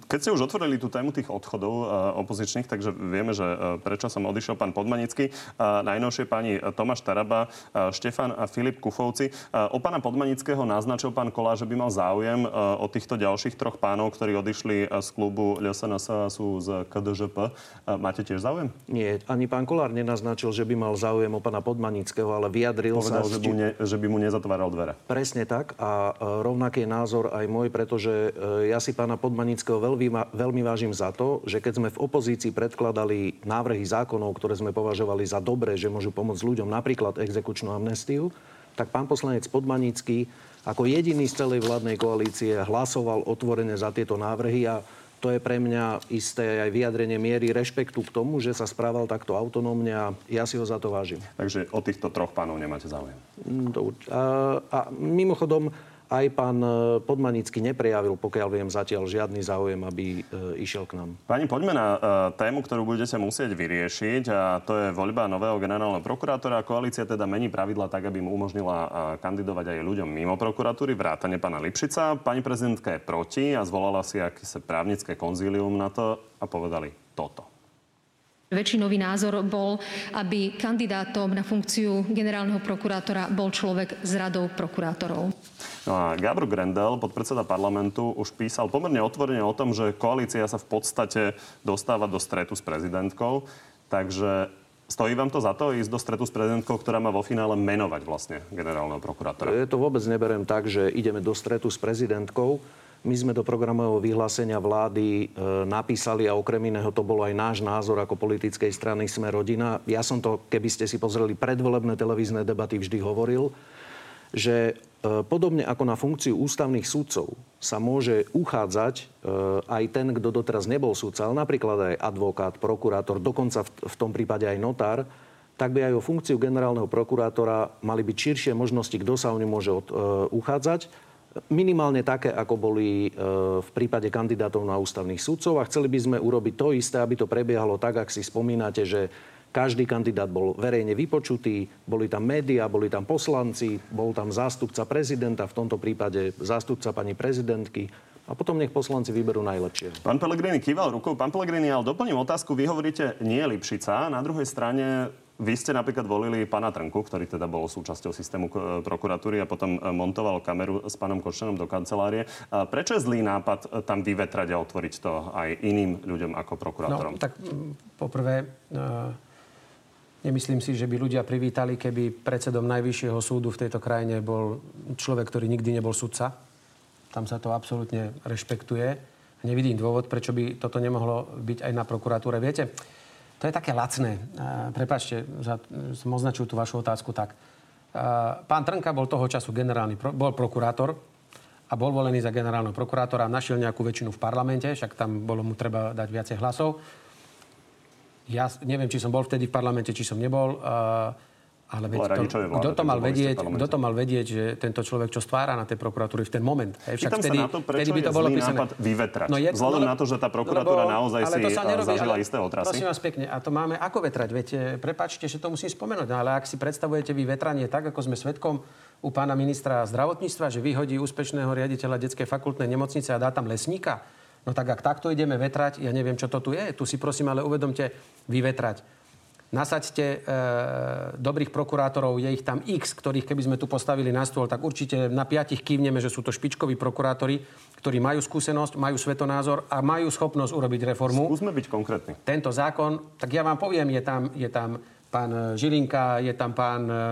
Keď ste už otvorili tú tému tých odchodov opozičných, takže vieme, že prečo som odišiel pán Podmanický, najnovšie pani Tomáš Taraba, Štefan a Filip Kufovci. O pána Podmanického naznačil pán Kolá, že by mal záujem o týchto ďalších troch pánov, ktorí odišli z klubu LSNS sú z KDŽP. Máte tiež záujem? Nie, ani pán Kolár nenaznačil, že by mal záujem o pána Podmanického, ale vyjadril Povedal, sa... Že, by ne, že by mu nezatváral dvere. Presne tak a rovnaký názor aj môj, pretože e, ja si pána Podmanického veľmi, veľmi vážim za to, že keď sme v opozícii predkladali návrhy zákonov, ktoré sme považovali za dobré, že môžu pomôcť ľuďom, napríklad exekučnú amnestiu, tak pán poslanec Podmanický ako jediný z celej vládnej koalície hlasoval otvorene za tieto návrhy a to je pre mňa isté aj vyjadrenie miery rešpektu k tomu, že sa správal takto autonómne a ja si ho za to vážim. Takže o týchto troch pánov nemáte záujem? Mm, a, a mimochodom, aj pán e, Podmanický neprejavil, pokiaľ viem, zatiaľ žiadny záujem, aby e, išiel k nám. Pani, poďme na e, tému, ktorú budete musieť vyriešiť a to je voľba nového generálneho prokurátora. Koalícia teda mení pravidla tak, aby mu umožnila kandidovať aj ľuďom mimo prokuratúry, vrátane pána Lipšica. Pani prezidentka je proti a zvolala si akési právnické konzílium na to a povedali toto. Väčšinový názor bol, aby kandidátom na funkciu generálneho prokurátora bol človek z radou prokurátorov. No a Gabor Grendel, podpredseda parlamentu, už písal pomerne otvorene o tom, že koalícia sa v podstate dostáva do stretu s prezidentkou. Takže Stojí vám to za to ísť do stretu s prezidentkou, ktorá má vo finále menovať vlastne generálneho prokurátora? Ja to vôbec neberiem tak, že ideme do stretu s prezidentkou. My sme do programového vyhlásenia vlády e, napísali a okrem iného to bolo aj náš názor ako politickej strany Sme rodina. Ja som to, keby ste si pozreli predvolebné televízne debaty, vždy hovoril, že e, podobne ako na funkciu ústavných sudcov sa môže uchádzať e, aj ten, kto doteraz nebol sudca, ale napríklad aj advokát, prokurátor, dokonca v, tom prípade aj notár, tak by aj o funkciu generálneho prokurátora mali byť širšie možnosti, kto sa o ňu môže uchádzať minimálne také, ako boli e, v prípade kandidátov na ústavných sudcov a chceli by sme urobiť to isté, aby to prebiehalo tak, ak si spomínate, že každý kandidát bol verejne vypočutý, boli tam médiá, boli tam poslanci, bol tam zástupca prezidenta, v tomto prípade zástupca pani prezidentky. A potom nech poslanci vyberú najlepšie. Pán Pelegrini kýval rukou. Pán Pelegrini, ale doplním otázku. Vy hovoríte, nie Lipšica. Na druhej strane vy ste napríklad volili pána Trnku, ktorý teda bol súčasťou systému prokuratúry a potom e, montoval kameru s pánom Kočnerom do kancelárie. Prečo je zlý nápad e, tam vyvetrať a otvoriť to aj iným ľuďom ako prokurátorom? No, tak poprvé, e, nemyslím si, že by ľudia privítali, keby predsedom Najvyššieho súdu v tejto krajine bol človek, ktorý nikdy nebol sudca tam sa to absolútne rešpektuje. Nevidím dôvod, prečo by toto nemohlo byť aj na prokuratúre. Viete, to je také lacné. Prepačte, za, som označil tú vašu otázku tak. Pán Trnka bol toho času generálny, bol prokurátor a bol volený za generálneho prokurátora našiel nejakú väčšinu v parlamente, však tam bolo mu treba dať viacej hlasov. Ja neviem, či som bol vtedy v parlamente, či som nebol. Ale veď to, kto, to mal vedieť, kto to mal vedieť, že tento človek čo stvára na tej prokuratúre v ten moment? Hej, však vtedy, na to, prečo by to bolo zlý nápad vyvetrať? No je, Vzhľadom no, na to, že tá prokuratúra no, naozaj si nerobí, zažila ale, isté otrasy. Prosím vás pekne, a to máme ako vetrať? Viete, prepačte, že to musím spomenúť, ale ak si predstavujete vy vetranie tak, ako sme svetkom u pána ministra zdravotníctva, že vyhodí úspešného riaditeľa detskej fakultnej nemocnice a dá tam lesníka, no tak ak takto ideme vetrať, ja neviem, čo to tu je. Tu si prosím, ale uvedomte, vyvetrať nasaďte e, dobrých prokurátorov, je ich tam x, ktorých keby sme tu postavili na stôl, tak určite na piatich kývneme, že sú to špičkoví prokurátori, ktorí majú skúsenosť, majú svetonázor a majú schopnosť urobiť reformu. Skúsme byť konkrétni. Tento zákon, tak ja vám poviem, je tam, je tam pán Žilinka, je tam pán, e,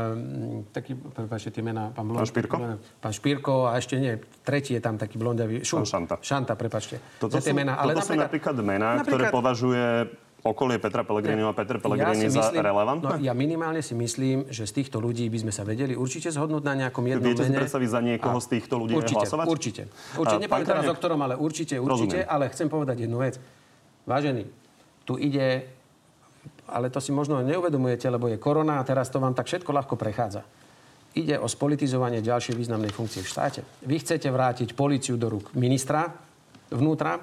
taký, prepáčte tie mená, pán, Blond, pán Špírko? Pán Špírko a ešte nie, tretí je tam taký blondavý. Šu, pán Šanta. Šanta, prepačte. Toto, sú, mená. Ale toto napríklad, sú napríklad mená, napríklad, ktoré považuje okolie Petra Pellegriniho a Petr Pellegrini ja za myslím, relevantné? No, ja minimálne si myslím, že z týchto ľudí by sme sa vedeli určite zhodnúť na nejakom jednom Viete mene. si predstaviť za niekoho z týchto ľudí určite, hlasovať? Určite. Určite. Nepoviem teraz o ktorom, ale určite, určite. Rozumiem. Ale chcem povedať jednu vec. Vážený, tu ide, ale to si možno neuvedomujete, lebo je korona a teraz to vám tak všetko ľahko prechádza. Ide o spolitizovanie ďalšej významnej funkcie v štáte. Vy chcete vrátiť policiu do rúk ministra vnútra,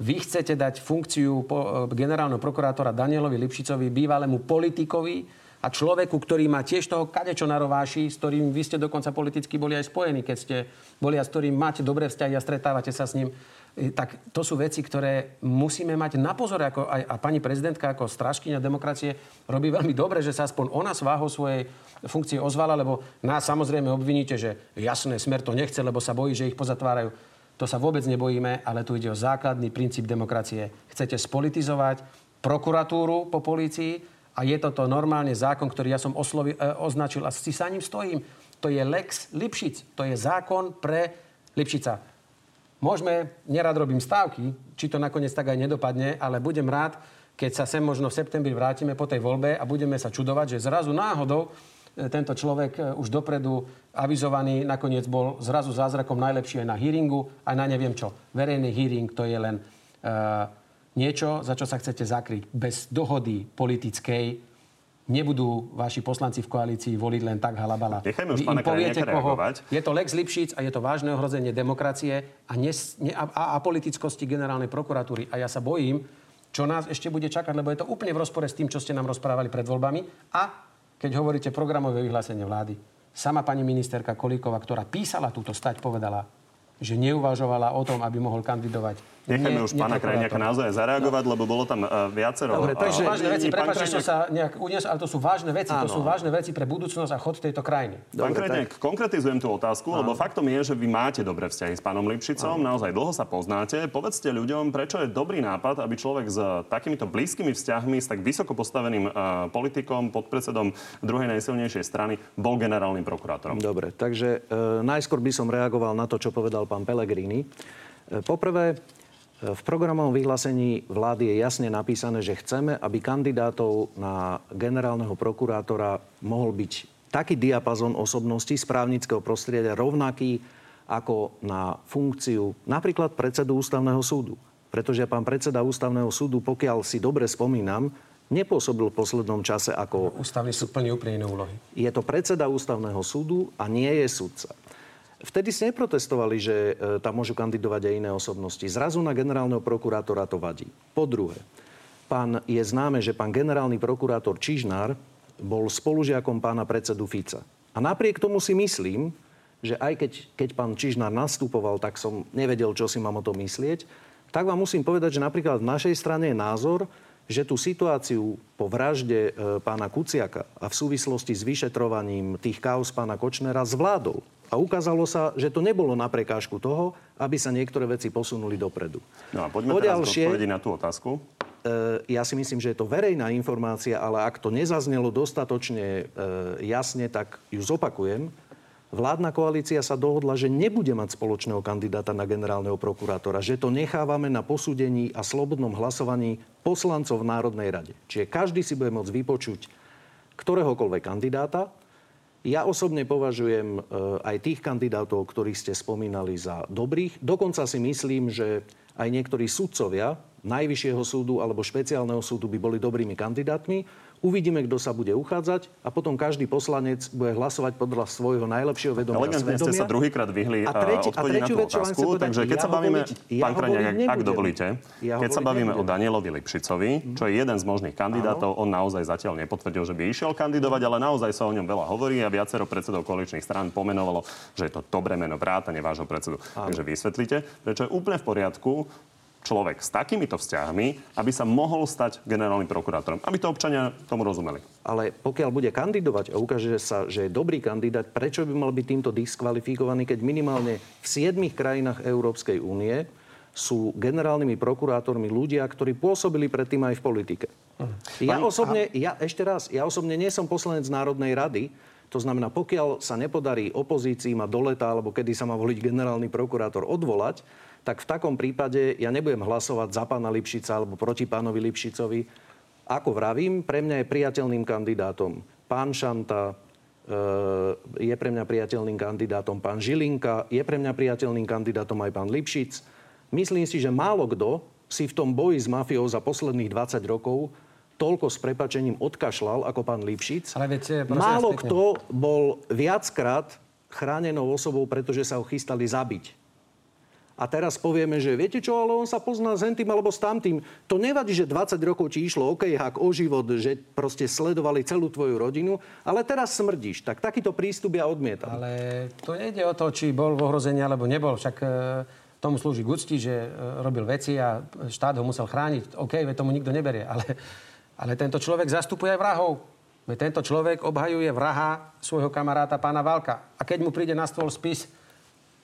vy chcete dať funkciu po, e, generálneho prokurátora Danielovi Lipšicovi, bývalému politikovi a človeku, ktorý má tiež toho kadečo na rováši, s ktorým vy ste dokonca politicky boli aj spojení, keď ste boli a s ktorým máte dobré vzťahy a stretávate sa s ním. E, tak to sú veci, ktoré musíme mať na pozor. Ako aj, a pani prezidentka ako strážkynia demokracie robí veľmi dobre, že sa aspoň ona sváho svojej funkcie ozvala, lebo nás samozrejme obviníte, že jasné, smer to nechce, lebo sa bojí, že ich pozatvárajú. To sa vôbec nebojíme, ale tu ide o základný princíp demokracie. Chcete spolitizovať prokuratúru po polícii a je toto normálne zákon, ktorý ja som oslovi, e, označil a si sa ním stojím. To je Lex Lipšic. To je zákon pre Lipšica. Môžeme, nerad robím stávky, či to nakoniec tak aj nedopadne, ale budem rád, keď sa sem možno v septembri vrátime po tej voľbe a budeme sa čudovať, že zrazu náhodou tento človek e, už dopredu avizovaný nakoniec bol zrazu zázrakom najlepší aj na hearingu, aj na neviem čo. Verejný hearing to je len uh, niečo, za čo sa chcete zakryť. Bez dohody politickej nebudú vaši poslanci v koalícii voliť len tak halabala. Nechajme už Vy pána poviete, koho. Je to Lex Lipšic a je to vážne ohrozenie demokracie a, nes, ne, a, a politickosti generálnej prokuratúry. A ja sa bojím, čo nás ešte bude čakať, lebo je to úplne v rozpore s tým, čo ste nám rozprávali pred voľbami a keď hovoríte programové vyhlásenie vlády, sama pani ministerka Kolíková, ktorá písala túto stať, povedala, že neuvažovala o tom, aby mohol kandidovať Nechajme už pána Krajniaka naozaj zareagovať, no. lebo bolo tam uh, viacero... Dobre, to sú vážne veci, prepáč, že sa nejak unies, ale to sú vážne veci, Áno. to sú vážne veci pre budúcnosť a chod tejto krajiny. Pán Krajniak, konkretizujem tú otázku, Áno. lebo faktom je, že vy máte dobré vzťahy s pánom Lipšicom, Áno. naozaj dlho sa poznáte. Povedzte ľuďom, prečo je dobrý nápad, aby človek s takýmito blízkymi vzťahmi, s tak vysoko postaveným uh, politikom, podpredsedom druhej najsilnejšej strany, bol generálnym prokurátorom. Dobre, takže uh, najskôr by som reagoval na to, čo povedal pán Pelegrini. Uh, poprvé, v programovom vyhlásení vlády je jasne napísané, že chceme, aby kandidátov na generálneho prokurátora mohol byť taký diapazon osobností správnického prostredia rovnaký ako na funkciu napríklad predsedu ústavného súdu. Pretože pán predseda ústavného súdu, pokiaľ si dobre spomínam, nepôsobil v poslednom čase ako... Ústavný súd plní úplne iné úlohy. Je to predseda ústavného súdu a nie je sudca. Vtedy ste neprotestovali, že e, tam môžu kandidovať aj iné osobnosti. Zrazu na generálneho prokurátora to vadí. Po druhé, pán, je známe, že pán generálny prokurátor Čižnár bol spolužiakom pána predsedu Fica. A napriek tomu si myslím, že aj keď, keď pán Čižnár nastupoval, tak som nevedel, čo si mám o tom myslieť, tak vám musím povedať, že napríklad v našej strane je názor, že tú situáciu po vražde e, pána Kuciaka a v súvislosti s vyšetrovaním tých kauz pána Kočnera zvládol. A ukázalo sa, že to nebolo na prekážku toho, aby sa niektoré veci posunuli dopredu. No a poďme teraz ďalšie, na tú otázku. E, ja si myslím, že je to verejná informácia, ale ak to nezaznelo dostatočne e, jasne, tak ju zopakujem. Vládna koalícia sa dohodla, že nebude mať spoločného kandidáta na generálneho prokurátora, že to nechávame na posúdení a slobodnom hlasovaní poslancov v Národnej rade. Čiže každý si bude môcť vypočuť ktoréhokoľvek kandidáta. Ja osobne považujem e, aj tých kandidátov, ktorých ste spomínali, za dobrých. Dokonca si myslím, že aj niektorí sudcovia Najvyššieho súdu alebo špeciálneho súdu by boli dobrými kandidátmi. Uvidíme, kto sa bude uchádzať a potom každý poslanec bude hlasovať podľa svojho najlepšieho vedomia Elegantne ste sa druhýkrát vyhli a, treť, a na tú otázku. Povedať, takže keď ja sa bavíme, hovoriť, pán Krajniak, ak, ak dovolíte, ja keď sa bavíme nebudem. o Danielovi Lipšicovi, čo je jeden z možných kandidátov, on naozaj zatiaľ nepotvrdil, že by išiel kandidovať, ale naozaj sa o ňom veľa hovorí a viacero predsedov koaličných strán pomenovalo, že je to dobré meno vrátane vášho predsedu. Áno. Takže vysvetlite, prečo je úplne v poriadku človek s takýmito vzťahmi, aby sa mohol stať generálnym prokurátorom. Aby to občania tomu rozumeli. Ale pokiaľ bude kandidovať a ukáže sa, že je dobrý kandidát, prečo by mal byť týmto diskvalifikovaný, keď minimálne v siedmých krajinách Európskej únie sú generálnymi prokurátormi ľudia, ktorí pôsobili predtým aj v politike. Uh-huh. Ja osobne, ja ešte raz, ja osobne nie som poslanec Národnej rady, to znamená, pokiaľ sa nepodarí opozícii ma do leta, alebo kedy sa má voliť generálny prokurátor odvolať, tak v takom prípade ja nebudem hlasovať za pána Lipšica alebo proti pánovi Lipšicovi. Ako vravím, pre mňa je priateľným kandidátom pán Šanta, e, je pre mňa priateľným kandidátom pán Žilinka, je pre mňa priateľným kandidátom aj pán Lipšic. Myslím si, že málo kto si v tom boji s mafiou za posledných 20 rokov toľko s prepačením odkašľal ako pán Lipšic. Ale viete, Málo kto bol viackrát chránenou osobou, pretože sa ho chystali zabiť a teraz povieme, že viete čo, ale on sa pozná s hentým alebo s tamtým. To nevadí, že 20 rokov ti išlo OK hak o život, že proste sledovali celú tvoju rodinu, ale teraz smrdíš. Tak takýto prístup ja odmietam. Ale to nejde o to, či bol v ohrození alebo nebol. Však e, tomu slúži gucti, že e, robil veci a štát ho musel chrániť. OK, veď tomu nikto neberie. Ale, ale tento človek zastupuje aj vrahov. Veď tento človek obhajuje vraha svojho kamaráta pána Valka. A keď mu príde na stôl spis,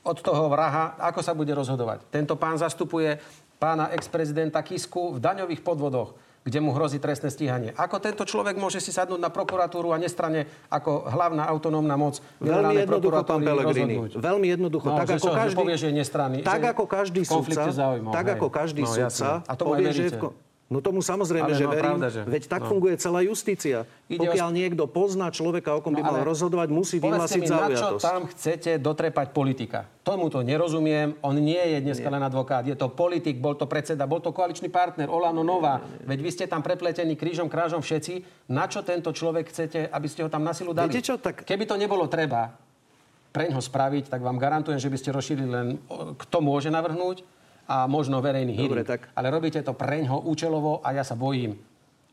od toho vraha, ako sa bude rozhodovať. Tento pán zastupuje pána ex-prezidenta Kisku v daňových podvodoch, kde mu hrozí trestné stíhanie. Ako tento človek môže si sadnúť na prokuratúru a nestrane ako hlavná autonómna moc Veľmi jednoducho, pán Pellegrini. Veľmi jednoducho. No, tak, ako čo, každý, povie, že je nestranný, tak že ako každý sudca, tak ako každý no, sudca a povie, že v, No tomu samozrejme, ale že no, verím. Pravda, že... Veď tak no. funguje celá justícia. Ide Pokiaľ o... niekto pozná človeka, o kom by no, mal rozhodovať, musí vyhlásiť zaujatosť. na čo tam chcete dotrepať politika? Tomu to nerozumiem. On nie je dneska len advokát. Je to politik, bol to predseda, bol to koaličný partner, Olano Nová. Veď vy ste tam prepletení krížom, krážom všetci. Na čo tento človek chcete, aby ste ho tam na silu dali? Viete čo, tak... Keby to nebolo treba preň ho spraviť, tak vám garantujem, že by ste rozšírili len, kto môže navrhnúť a možno verejný hearing. tak... Ale robíte to preňho účelovo a ja sa bojím,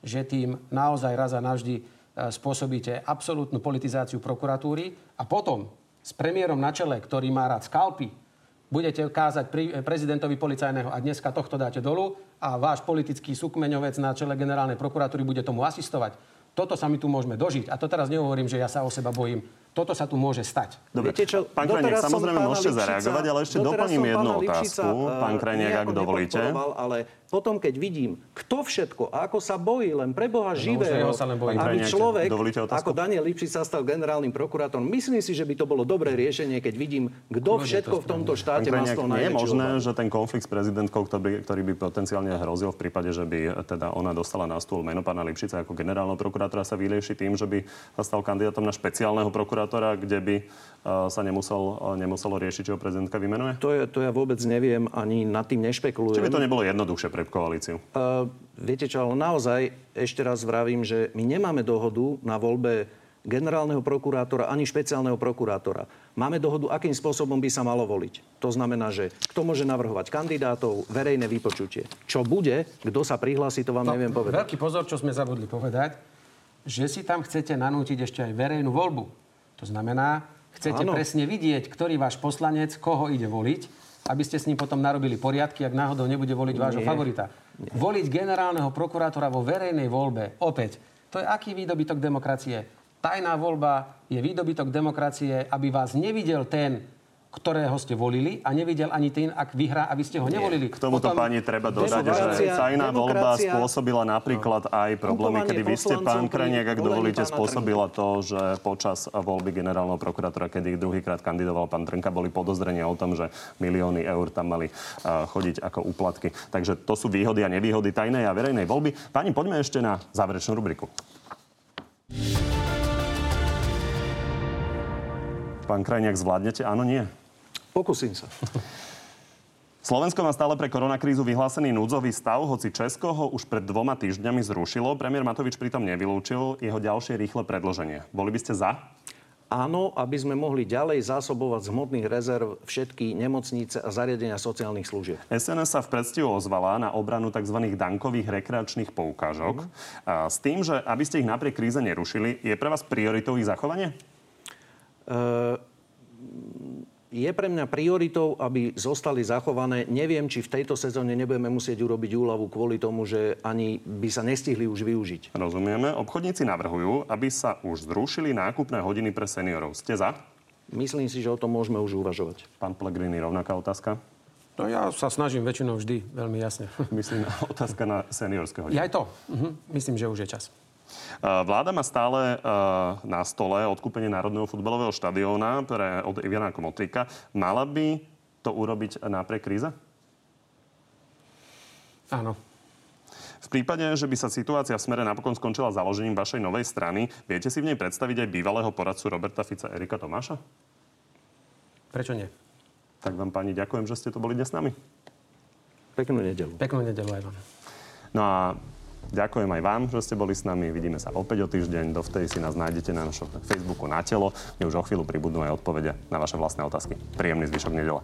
že tým naozaj raz a navždy e, spôsobíte absolútnu politizáciu prokuratúry a potom s premiérom na čele, ktorý má rád skalpy, budete kázať e, prezidentovi policajného a dneska tohto dáte dolu a váš politický súkmeňovec na čele generálnej prokuratúry bude tomu asistovať. Toto sa my tu môžeme dožiť. A to teraz nehovorím, že ja sa o seba bojím toto sa tu môže stať. Dobre, Viete čo, pán Krajniak, samozrejme môžete Lipšica, zareagovať, ale ešte doplním jednu otázku, pán Krajniak, ak dovolíte. Ale potom, keď vidím, kto všetko a ako sa bojí len pre Boha no, živého, aby človek, ako Daniel Lipšic sa stal generálnym prokurátorom, myslím si, že by to bolo dobré riešenie, keď vidím, kto všetko v tomto štáte má z toho Nie je možné, že ten konflikt s prezidentkou, ktorý by, ktorý by potenciálne hrozil v prípade, že by teda ona dostala na stôl meno pána Lipšica ako generálneho prokurátora, sa vyrieši tým, že by sa stal kandidátom na špeciálneho prokurátora prokurátora, kde by e, sa nemusel, e, nemuselo riešiť, čo ho prezidentka vymenuje? To, je, to ja vôbec neviem, ani nad tým nešpekulujem. Či by to nebolo jednoduchšie pre koalíciu? Uh, viete čo, ale naozaj ešte raz vravím, že my nemáme dohodu na voľbe generálneho prokurátora ani špeciálneho prokurátora. Máme dohodu, akým spôsobom by sa malo voliť. To znamená, že kto môže navrhovať kandidátov, verejné vypočutie. Čo bude, kto sa prihlási, to vám To, neviem povedať. Veľký pozor, čo sme zabudli povedať, že si tam chcete nanútiť ešte aj verejnú voľbu. To znamená, chcete Áno. presne vidieť, ktorý váš poslanec, koho ide voliť, aby ste s ním potom narobili poriadky, ak náhodou nebude voliť vášho Nie. favorita. Voliť generálneho prokurátora vo verejnej voľbe, opäť, to je aký výdobytok demokracie? Tajná voľba je výdobytok demokracie, aby vás nevidel ten, ktorého ste volili a nevidel ani ten, ak vyhrá, aby ste ho nevolili. K tomuto Potom- pani treba dodať, že tajná voľba spôsobila napríklad aj problémy, kedy vy ste, pán Kreniak, ak dovolíte, spôsobila to, že počas voľby generálneho prokurátora, kedy druhýkrát kandidoval pán Trnka, boli podozrenia o tom, že milióny eur tam mali uh, chodiť ako úplatky. Takže to sú výhody a nevýhody tajnej a verejnej voľby. Pani, poďme ešte na záverečnú rubriku. Pán Krajniak, zvládnete? Áno, nie? Pokúsim sa. Slovensko má stále pre koronakrízu vyhlásený núdzový stav, hoci Česko ho už pred dvoma týždňami zrušilo. Premiér Matovič pritom nevylúčil jeho ďalšie rýchle predloženie. Boli by ste za? Áno, aby sme mohli ďalej zásobovať z hmotných rezerv všetky nemocnice a zariadenia sociálnych služieb. SNS sa v predstihu ozvala na obranu tzv. dankových rekreačných poukážok. A s tým, že aby ste ich napriek kríze nerušili, je pre vás prioritou ich zachovanie? Je pre mňa prioritou, aby zostali zachované. Neviem, či v tejto sezóne nebudeme musieť urobiť úľavu kvôli tomu, že ani by sa nestihli už využiť. Rozumieme. Obchodníci navrhujú, aby sa už zrušili nákupné hodiny pre seniorov. Ste za? Myslím si, že o tom môžeme už uvažovať. Pán Pellegrini, rovnaká otázka? No ja sa snažím väčšinou vždy veľmi jasne. Myslím, <laughs> otázka na seniorské hodiny. Ja aj to. Mhm. Myslím, že už je čas. Vláda má stále na stole odkúpenie Národného futbalového štadióna pre, od Ivana Komotrika. Mala by to urobiť napriek kríze? Áno. V prípade, že by sa situácia v smere napokon skončila založením vašej novej strany, viete si v nej predstaviť aj bývalého poradcu Roberta Fica Erika Tomáša? Prečo nie? Tak vám pani ďakujem, že ste tu boli dnes s nami. Peknú nedelu. Peknú nedelu aj vám. No a ďakujem aj vám, že ste boli s nami. Vidíme sa opäť o týždeň. Dovtedy si nás nájdete na našom Facebooku na telo, kde už o chvíľu pribudnú aj odpovede na vaše vlastné otázky. Príjemný zvyšok nedele.